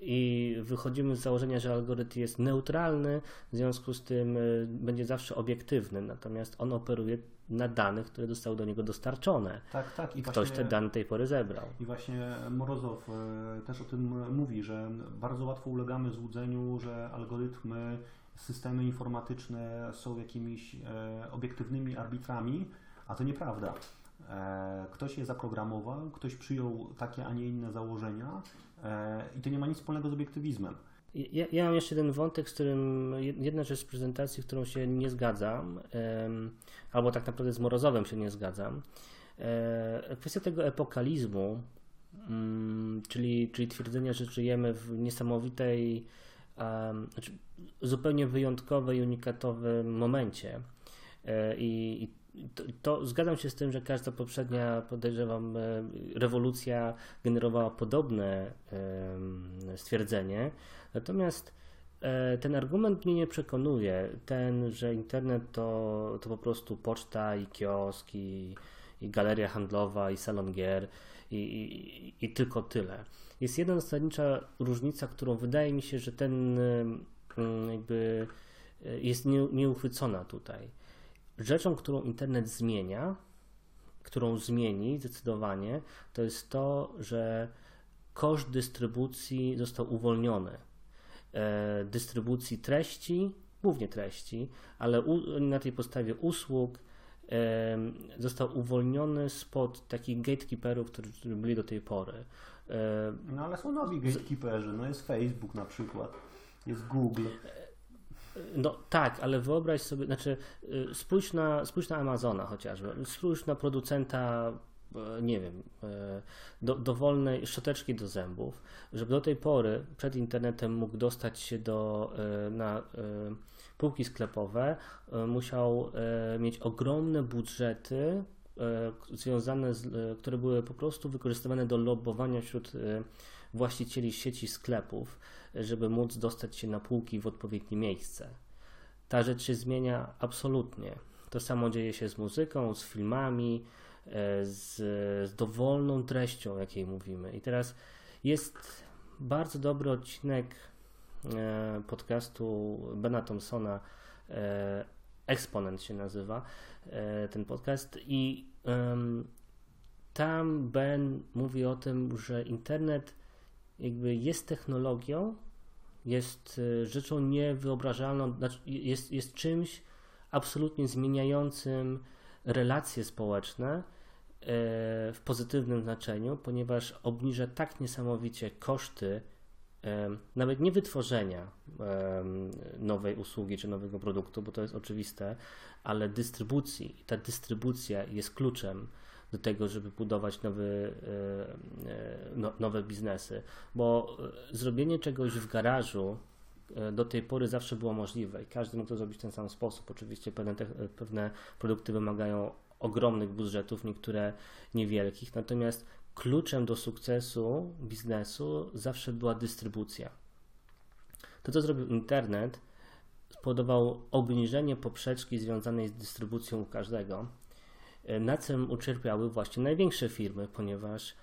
I wychodzimy z założenia, że algorytm jest neutralny, w związku z tym będzie zawsze obiektywny, natomiast on operuje na danych, które zostały do niego dostarczone. Tak, tak. I Ktoś właśnie, te dane tej pory zebrał. I właśnie Morozow e, też o tym mówi, że bardzo łatwo ulegamy złudzeniu, że algorytmy, systemy informatyczne są jakimiś e, obiektywnymi arbitrami, a to nieprawda. E, ktoś je zaprogramował, ktoś przyjął takie, a nie inne założenia i to nie ma nic wspólnego z obiektywizmem. Ja, ja, mam jeszcze jeden wątek, z którym jedna rzecz z prezentacji, z którą się nie zgadzam, albo tak naprawdę z Morozowem się nie zgadzam. E, kwestia tego epokalizmu, mm, czyli, czyli twierdzenia, że żyjemy w niesamowitej, znaczy zupełnie wyjątkowej, unikatowym momencie. E, I, to, to, zgadzam się z tym, że każda poprzednia, podejrzewam, e, rewolucja generowała podobne stwierdzenie. Natomiast e, ten argument mnie nie przekonuje. Ten, że internet to, to po prostu poczta i kiosk i, i galeria handlowa i salon gier i, i, i tylko tyle. Jest jedna zasadnicza różnica, którą wydaje mi się, że ten jakby e, jest nie, nieuchwycona tutaj. Rzeczą, którą internet zmienia, którą zmieni zdecydowanie, to jest to, że koszt dystrybucji został uwolniony E, dystrybucji treści, głównie treści, ale na tej podstawie usług e, został uwolniony spod takich gatekeeperów, którzy byli do tej pory. E, no ale są nowi gatekeeperzy, no jest Facebook na przykład, jest Google. No tak, ale wyobraź sobie, znaczy spójrz na, spójrz na Amazona chociażby, spójrz na producenta E, nie wiem, e, do, dowolnej szczoteczki do zębów, żeby do tej pory przed internetem mógł dostać się do, e, na półki sklepowe, musiał mieć ogromne budżety związane z, które były po prostu wykorzystywane do lobbowania wśród właścicieli sieci sklepów, żeby móc dostać się na półki w odpowiednie miejsce. Ta rzecz się zmienia absolutnie. To samo dzieje się z muzyką, z filmami, E, z, z dowolną treścią, o jakiej mówimy. I teraz jest bardzo dobry odcinek e, podcastu Bena Thompsona, e, Exponent się nazywa ten podcast i tam Ben mówi o tym, że internet jakby jest technologią, jest rzeczą niewyobrażalną, znaczy jest, jest czymś absolutnie zmieniającym relacje społeczne w pozytywnym znaczeniu, ponieważ obniża tak niesamowicie koszty nawet nie wytworzenia nowej usługi czy nowego produktu, bo to jest oczywiste, ale dystrybucji. Ta dystrybucja jest kluczem do tego, żeby budować nowy, e, e, no, nowe biznesy, bo e, zrobienie czegoś w garażu do tej pory zawsze było możliwe i każdy mógł to zrobić w ten sam sposób. Oczywiście pewne, te, pewne produkty wymagają ogromnych budżetów, niektóre niewielkich, natomiast kluczem do sukcesu biznesu zawsze była dystrybucja. To, co zrobił internet, spowodował obniżenie poprzeczki związanej z dystrybucją u każdego, na czym ucierpiały właśnie największe firmy, ponieważ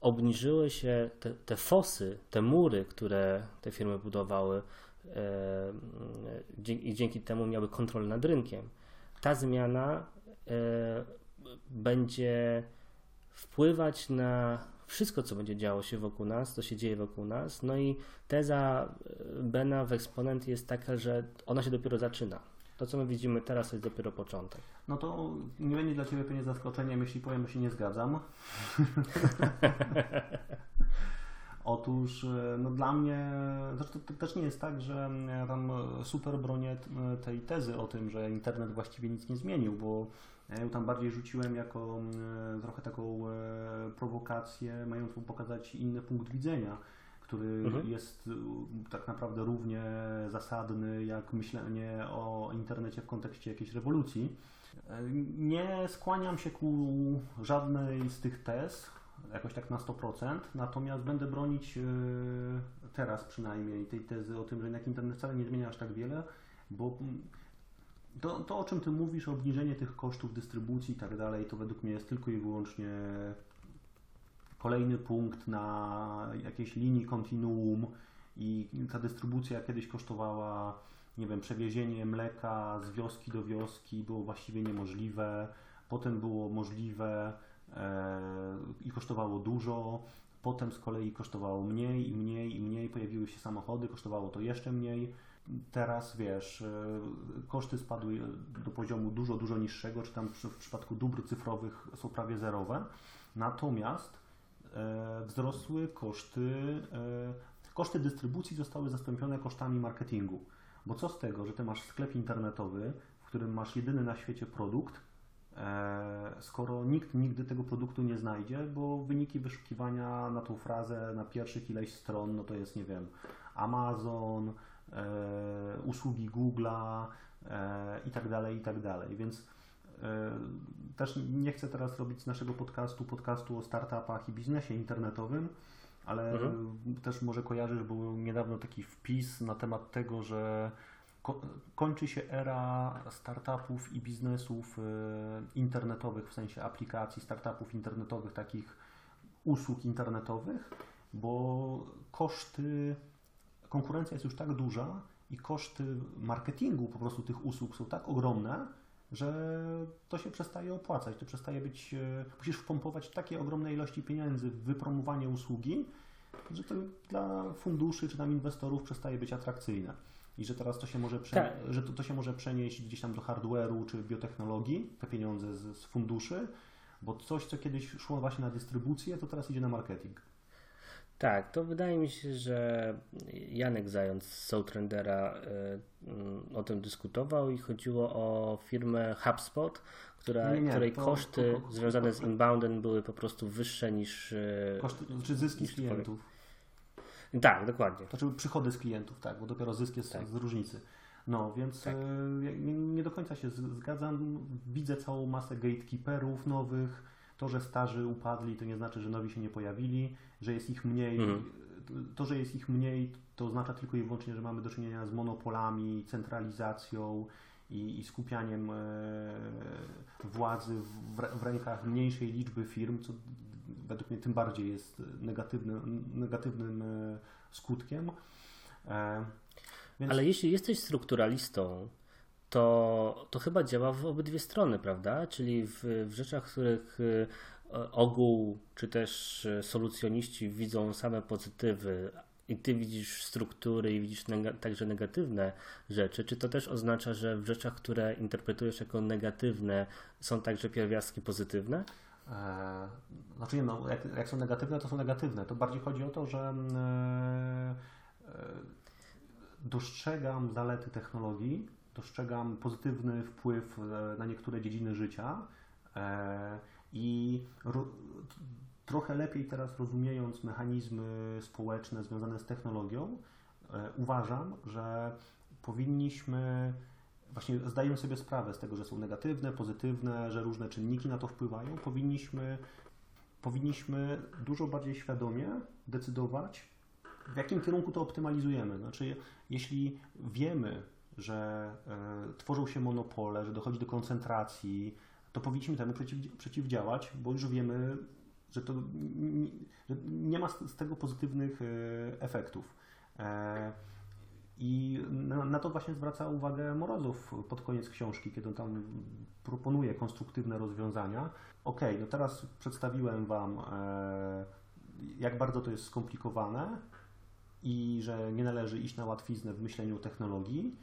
obniżyły się te, te fosy, te mury, które te firmy budowały e, i dzięki temu miały kontrolę nad rynkiem. Ta zmiana e, będzie wpływać na wszystko, co będzie działo się wokół nas, co się dzieje wokół nas. No i teza e, Bena w Exponent jest taka, że ona się dopiero zaczyna. To, co my widzimy teraz, jest dopiero początek. No to nie będzie dla Ciebie pewnie zaskoczeniem, jeśli powiem, że się nie zgadzam. [LAUGHS] Otóż e, no dla mnie, zresztą to też nie jest tak, że ja tam super bronię tej tezy o tym, że internet właściwie nic nie zmienił, bo ja ją tam bardziej rzuciłem jako e, trochę taką e, prowokację, mającą pokazać inny punkt widzenia, który mhm. jest tak naprawdę równie zasadny jak myślenie o internecie w kontekście jakiejś rewolucji. Nie skłaniam się ku żadnej z tych tez, jakoś tak na 100%, natomiast będę bronić teraz przynajmniej tej tezy o tym, że jednak internet wcale nie zmienia aż tak wiele, bo to, to, o czym Ty mówisz, obniżenie tych kosztów dystrybucji i tak dalej, to według mnie jest tylko i wyłącznie kolejny punkt na jakiejś linii kontinuum i ta dystrybucja kiedyś kosztowała, nie wiem, przewiezienie mleka z wioski do wioski było właściwie niemożliwe, potem było możliwe e, i kosztowało dużo, potem z kolei kosztowało mniej i mniej i mniej, pojawiły się samochody, kosztowało to jeszcze mniej. Teraz wiesz, e, koszty spadły do poziomu dużo, dużo niższego, czy tam w przypadku dóbr cyfrowych są prawie zerowe. Natomiast wzrosły koszty, e, koszty dystrybucji zostały zastąpione kosztami marketingu. Bo co z tego, że ty masz sklep internetowy, w którym masz jedyny na świecie produkt, skoro nikt nigdy tego produktu nie znajdzie, bo wyniki wyszukiwania na tą frazę na pierwszych ileś stron, no to jest, nie wiem, Amazon, E, usługi Google'a e, i tak dalej, i tak dalej. Więc e, też nie chcę teraz robić z naszego podcastu podcastu o startupach i biznesie internetowym, ale mhm. też może kojarzysz, był niedawno taki wpis na temat tego, że kończy się era startupów i biznesów internetowych, w sensie aplikacji, startupów internetowych, takich usług internetowych, bo koszty konkurencja jest już tak duża i koszty marketingu po prostu tych usług są tak ogromne, że to się przestaje opłacać. To przestaje być, e, musisz wpompować takie ogromne ilości pieniędzy w wypromowanie usługi, że to dla funduszy czy tam inwestorów przestaje być atrakcyjne. I że teraz to się może, tak. że to, to się może przenieść gdzieś tam do hardware'u czy biotechnologii, te pieniądze z, z funduszy, bo coś, co kiedyś szło właśnie na dystrybucję, to teraz idzie na marketing. Tak, to wydaje mi się, że Janek Zając z Soultrendera y, o tym dyskutował i chodziło o firmę HubSpot, która, nie, nie, której to, koszty to, to, związane z inboundem były po prostu wyższe niż. Y, koszty, czy zyski niż klientów. Tak, dokładnie. To znaczy przychody z klientów, tak, bo dopiero zysk jest tak. z różnicy. No, więc tak. y, nie do końca się zgadzam. Widzę całą masę gatekeeperów nowych to, że starzy upadli, to nie znaczy, że nowi się nie pojawili, że jest ich mniej. Mhm. To, że jest ich mniej, to oznacza tylko i wyłącznie, że mamy do czynienia z monopolami, centralizacją i, i skupianiem e, władzy w, w, rękach mniejszej liczby firm, co według mnie tym bardziej jest negatywnym, negatywnym e, skutkiem. E, więc... Ale jeśli jesteś strukturalistą, to, to chyba działa w obydwie strony, prawda? Czyli w, w rzeczach, w których y, ogół czy też y, solucjoniści widzą same pozytywy, i ty widzisz struktury i widzisz także negatywne rzeczy, czy to też oznacza, że w rzeczach, które interpretujesz jako negatywne, są także pierwiastki pozytywne? E, znaczy nie, no, jak, jak, są negatywne, to są negatywne. To bardziej chodzi o to, że mm, e, e, dostrzegam zalety technologii, dostrzegam pozytywny wpływ na niektóre dziedziny życia i ro, trochę lepiej teraz rozumiejąc mechanizmy społeczne związane z technologią, uważam, że powinniśmy właśnie zdajemy sobie sprawę z tego, że są negatywne, pozytywne, że różne czynniki na to wpływają, powinniśmy, powinniśmy dużo bardziej świadomie decydować, w jakim kierunku to optymalizujemy. Znaczy, jeśli wiemy, że y, tworzą się monopole, że dochodzi do koncentracji, to powinniśmy temu przeciw, przeciwdziałać, bo już wiemy, że, to, że nie ma z, tego pozytywnych y, efektów. E, i na, to właśnie zwraca uwagę Morozow pod koniec książki, kiedy on tam proponuje konstruktywne rozwiązania. Ok, no teraz przedstawiłem Wam, e, jak bardzo to jest skomplikowane i że nie należy iść na łatwiznę w myśleniu technologii.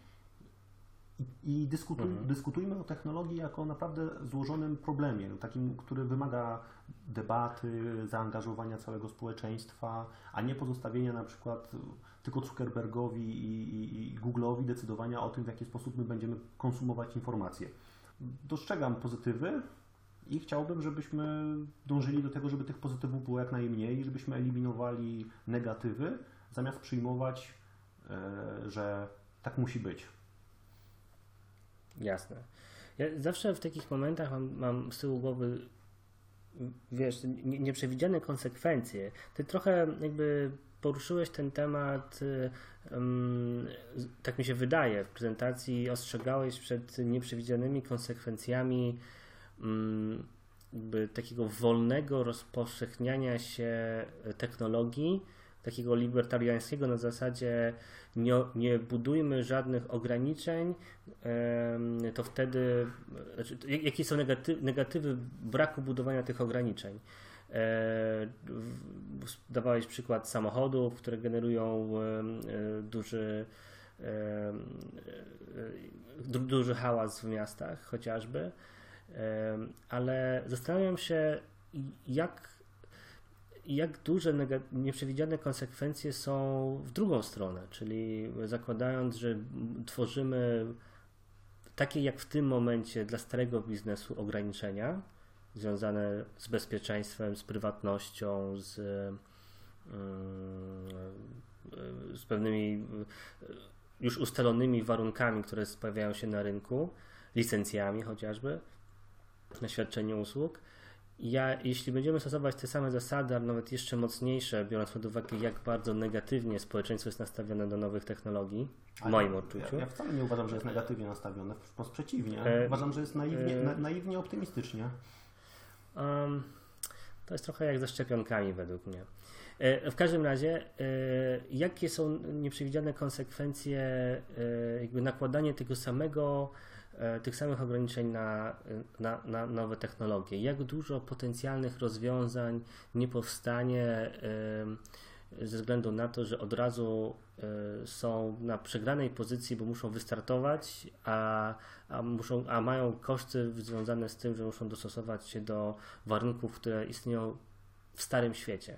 I, i dyskutuj, mhm. dyskutujmy o technologii jako naprawdę złożonym problemie, takim, który wymaga debaty, zaangażowania całego społeczeństwa, a nie pozostawienia na przykład tylko Zuckerbergowi i, i, i Google'owi decydowania o tym, w jaki sposób my będziemy konsumować informacje. Dostrzegam pozytywy i chciałbym, żebyśmy dążyli do tego, żeby tych pozytywów było jak najmniej, żebyśmy eliminowali negatywy, zamiast przyjmować, e, że tak musi być. Jasne. Ja zawsze w takich momentach mam, mam z tyłu głowy wiesz, nieprzewidziane konsekwencje. Ty trochę jakby poruszyłeś ten temat, um, tak mi się wydaje, w prezentacji ostrzegałeś przed nieprzewidzianymi konsekwencjami um, takiego wolnego rozpowszechniania się technologii, takiego libertariańskiego na zasadzie nie, nie budujmy żadnych ograniczeń, to wtedy, znaczy, jakie są negatywy, negatywy braku budowania tych ograniczeń? E, dawałeś przykład samochodów, które generują e, duży, e, duży hałas w miastach chociażby, ale zastanawiam się, jak, jak duże nieprzewidziane konsekwencje są w drugą stronę, czyli zakładając, że tworzymy takie jak w tym momencie dla starego biznesu ograniczenia, związane z bezpieczeństwem, z prywatnością, z, mm, z pewnymi już ustalonymi warunkami, które pojawiają się na rynku, licencjami chociażby na świadczenie usług. Ja, jeśli będziemy stosować te same zasady, ale nawet jeszcze mocniejsze, biorąc pod uwagę, jak bardzo negatywnie społeczeństwo jest nastawione do nowych technologii, w moim odczuciu. Ja, ja, wcale nie uważam, że jest negatywnie nastawione, wprost przeciwnie. E, uważam, że jest naiwnie, e, na, naiwnie optymistycznie. Um, to jest trochę jak ze szczepionkami według mnie. E, w każdym razie, e, jakie są nieprzewidziane konsekwencje e, jakby nakładanie tego samego, tych samych ograniczeń na, na, na nowe technologie? Jak dużo potencjalnych rozwiązań nie powstanie ze względu na to, że od razu y, są na przegranej pozycji, bo muszą wystartować, a, a, muszą, a mają koszty związane z tym, że muszą dostosować się do warunków, które istnieją w starym świecie.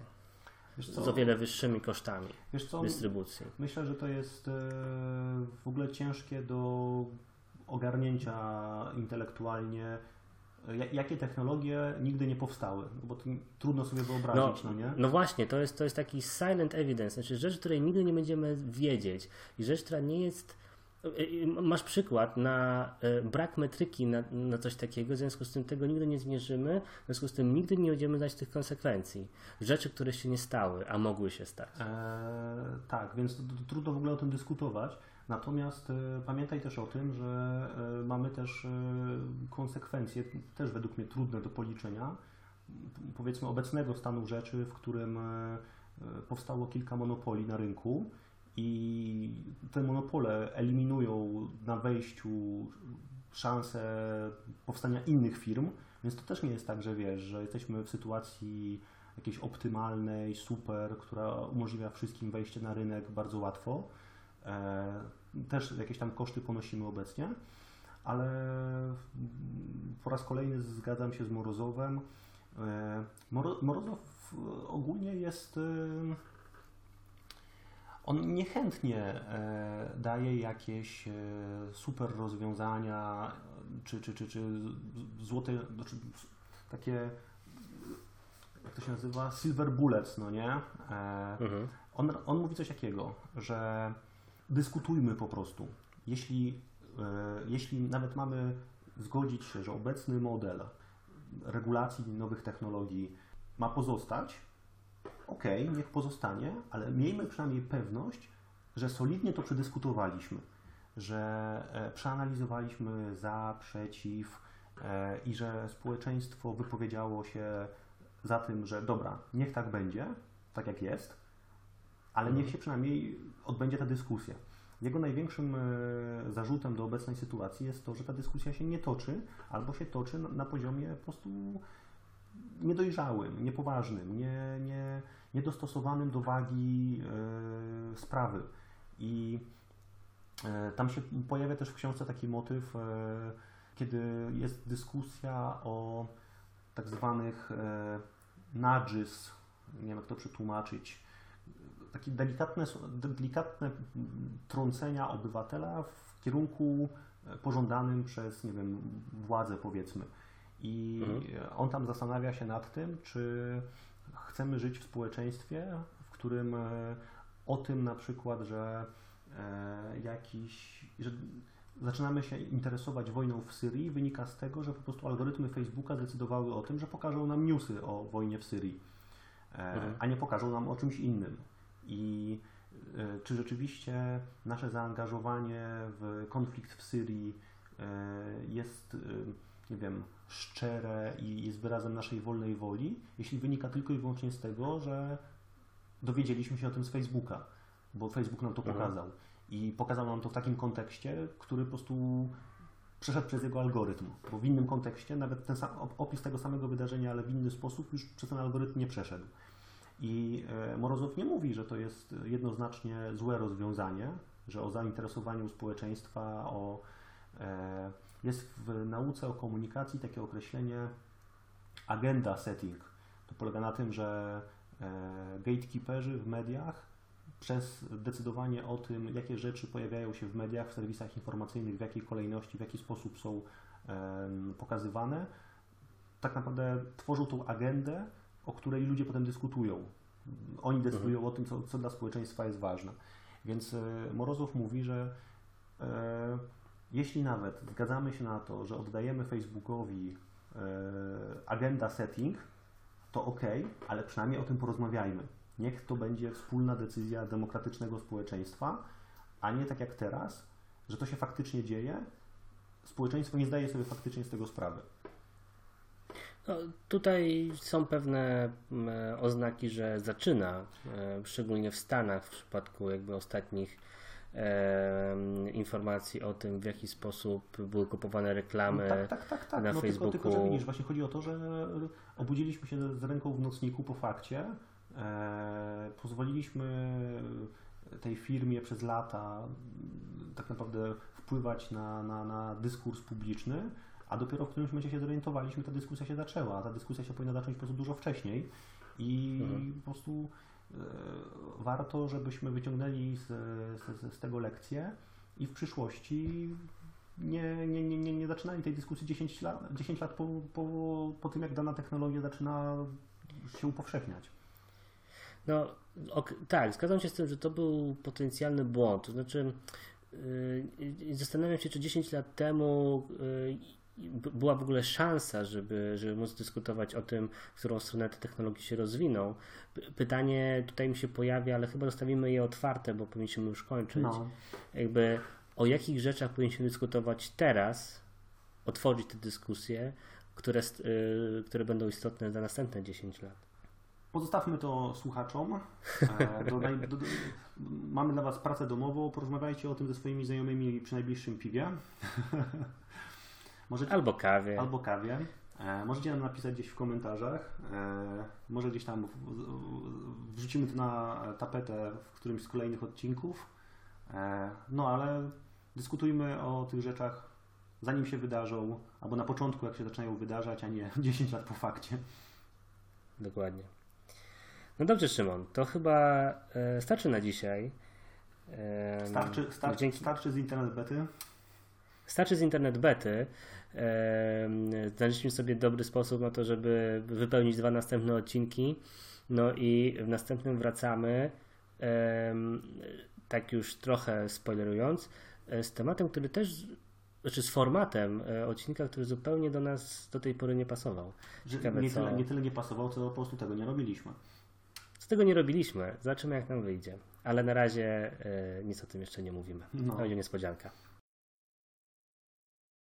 Z o wiele wyższymi kosztami dystrybucji. Myślę, że to jest e, w ogóle ciężkie do ogarnięcia intelektualnie jakie technologie nigdy nie powstały, bo to trudno sobie wyobrazić, no, no, nie? No właśnie, to jest, to jest taki silent evidence, znaczy rzecz, której nigdy nie będziemy wiedzieć i rzecz, która nie jest e, Masz przykład na e, brak metryki na, na, coś takiego, w związku z tym tego nigdy nie zmierzymy, w związku z tym nigdy nie będziemy znać tych konsekwencji. Rzeczy, które się nie stały, a mogły się stać. Eee, tak, więc to, to trudno w ogóle o tym dyskutować. Natomiast e, pamiętaj też o tym, że e, mamy też e, konsekwencje, też według mnie trudne do policzenia, powiedzmy obecnego stanu rzeczy, w którym powstało kilka monopoli na rynku i te monopole eliminują na wejściu szansę powstania innych firm, więc to też nie jest tak, że wiesz, że jesteśmy w sytuacji jakiejś optymalnej, super, która umożliwia wszystkim wejście na rynek bardzo łatwo. Też jakieś tam koszty ponosimy obecnie, ale po raz kolejny zgadzam się z Morozowem. Morozow ogólnie jest. On niechętnie daje jakieś super rozwiązania, czy, czy, czy, czy złote, znaczy takie, jak to się nazywa, silver bullets, no nie? Mhm. On, on mówi coś takiego, że dyskutujmy po prostu. Jeśli, jeśli nawet mamy zgodzić się, że obecny model regulacji nowych technologii ma pozostać, ok, niech pozostanie, ale miejmy przynajmniej pewność, że solidnie to przedyskutowaliśmy, że e, przeanalizowaliśmy za, przeciw e, i że społeczeństwo wypowiedziało się za tym, że dobra, niech tak będzie, tak jak jest, ale niech się przynajmniej odbędzie ta dyskusja. Jego największym e, zarzutem do obecnej sytuacji jest to, że ta dyskusja się nie toczy, albo się toczy na poziomie po prostu niedojrzałym, niepoważnym, nie, nie, niedostosowanym do wagi e, sprawy. I e, tam się pojawia też w książce taki motyw, kiedy jest dyskusja o tak zwanych nudges, nie wiem jak to przetłumaczyć, takie delikatne, delikatne trącenia obywatela w kierunku e, pożądanym przez, nie wiem, władzę powiedzmy. I mhm. on tam zastanawia się nad tym, czy chcemy żyć w społeczeństwie, w którym e, o tym na przykład, że e, jakiś, że zaczynamy się interesować wojną w Syrii, wynika z tego, że po prostu algorytmy Facebooka zdecydowały o tym, że pokażą nam newsy o wojnie w Syrii, mhm. a nie pokażą nam o czymś innym i e, czy rzeczywiście nasze zaangażowanie w konflikt w Syrii e, jest, e, nie wiem, szczere i jest wyrazem naszej wolnej woli, jeśli wynika tylko i wyłącznie z tego, że dowiedzieliśmy się o tym z Facebooka, bo Facebook nam to mhm. pokazał. I pokazał nam to w takim kontekście, który po prostu przeszedł przez jego algorytm, bo w innym kontekście nawet ten sam, opis tego samego wydarzenia, ale w inny sposób już przez ten algorytm nie przeszedł. I e, Morozow nie mówi, że to jest jednoznacznie złe rozwiązanie, że o zainteresowaniu społeczeństwa, o, e, jest w nauce o komunikacji takie określenie agenda setting. To polega na tym, że e, gatekeeperzy w mediach przez decydowanie o tym, jakie rzeczy pojawiają się w mediach, w serwisach informacyjnych, w jakiej kolejności, w jaki sposób są pokazywane, tak naprawdę tworzą tą agendę, o której ludzie potem dyskutują. Oni decydują mhm. o tym, co, co dla społeczeństwa jest ważne. Więc e, Morozow mówi, że e, jeśli nawet zgadzamy się na to, że oddajemy Facebookowi e, agenda setting, to ok, ale przynajmniej o tym porozmawiajmy. Niech to będzie wspólna decyzja demokratycznego społeczeństwa, a nie tak jak teraz, że to się faktycznie dzieje. Społeczeństwo nie zdaje sobie faktycznie z tego sprawy. No, tutaj są pewne mm, oznaki, że zaczyna, e, szczególnie w Stanach w przypadku jakby ostatnich informacji o tym, w jaki sposób były kupowane reklamy no, tak, tak, tak, tak. na no, Facebooku. Tylko, tylko, że widzisz, właśnie chodzi o to, że obudziliśmy się z ręką w nocniku po fakcie, e, pozwoliliśmy tej firmie przez lata tak naprawdę wpływać na, na, na dyskurs publiczny, a dopiero w którymś momencie się zorientowaliśmy, ta dyskusja się zaczęła. Ta dyskusja się powinna zacząć po prostu dużo wcześniej i mhm. po prostu e, warto, żebyśmy wyciągnęli z, z, z tego lekcję i w przyszłości nie, nie, nie, nie, nie zaczynali tej dyskusji 10 lat, 10 lat po, po, po tym, jak dana technologia zaczyna się upowszechniać. No, ok, tak, zgadzam się z tym, że to był potencjalny błąd. To znaczy, yy, zastanawiam się, czy 10 lat temu yy, była w ogóle szansa, żeby, żeby móc dyskutować o tym, w którą stronę te technologie się rozwiną. Pytanie tutaj mi się pojawia, ale chyba zostawimy je otwarte, bo powinniśmy już kończyć. No. Jakby o jakich rzeczach powinniśmy dyskutować teraz, otworzyć te dyskusje, które, yy, które będą istotne za następne 10 lat. Pozostawmy to słuchaczom. E, do, do, do, mamy dla Was pracę domową. Porozmawiajcie o tym ze swoimi znajomymi przy najbliższym piwie. [LAUGHS] Możecie, albo kawie. Albo kawie. E, możecie nam napisać gdzieś w komentarzach. E, może gdzieś tam w, w, wrzucimy to na tapetę w którymś z kolejnych odcinków. E, no ale dyskutujmy o tych rzeczach zanim się wydarzą, albo na początku, jak się zaczynają wydarzać, a nie [LAUGHS] 10 lat po fakcie. dokładnie. No dobrze, Szymon, to chyba e, starczy na dzisiaj. E, starczy, starczy, dzięki... starczy z internet bety? Starczy z internet bety. Znaleźliśmy sobie dobry sposób na to, żeby wypełnić dwa następne odcinki. No i w następnym wracamy, tak już trochę spoilerując, e, z tematem, który też znaczy z formatem e, odcinka, który zupełnie do nas do tej pory nie pasował. Ciekawe, nie, tyle, nie tyle nie pasował, co po prostu tego nie robiliśmy. Z tego nie robiliśmy. Zobaczymy, jak nam wyjdzie. Ale na razie e, nic o tym jeszcze nie mówimy. No. To będzie niespodzianka.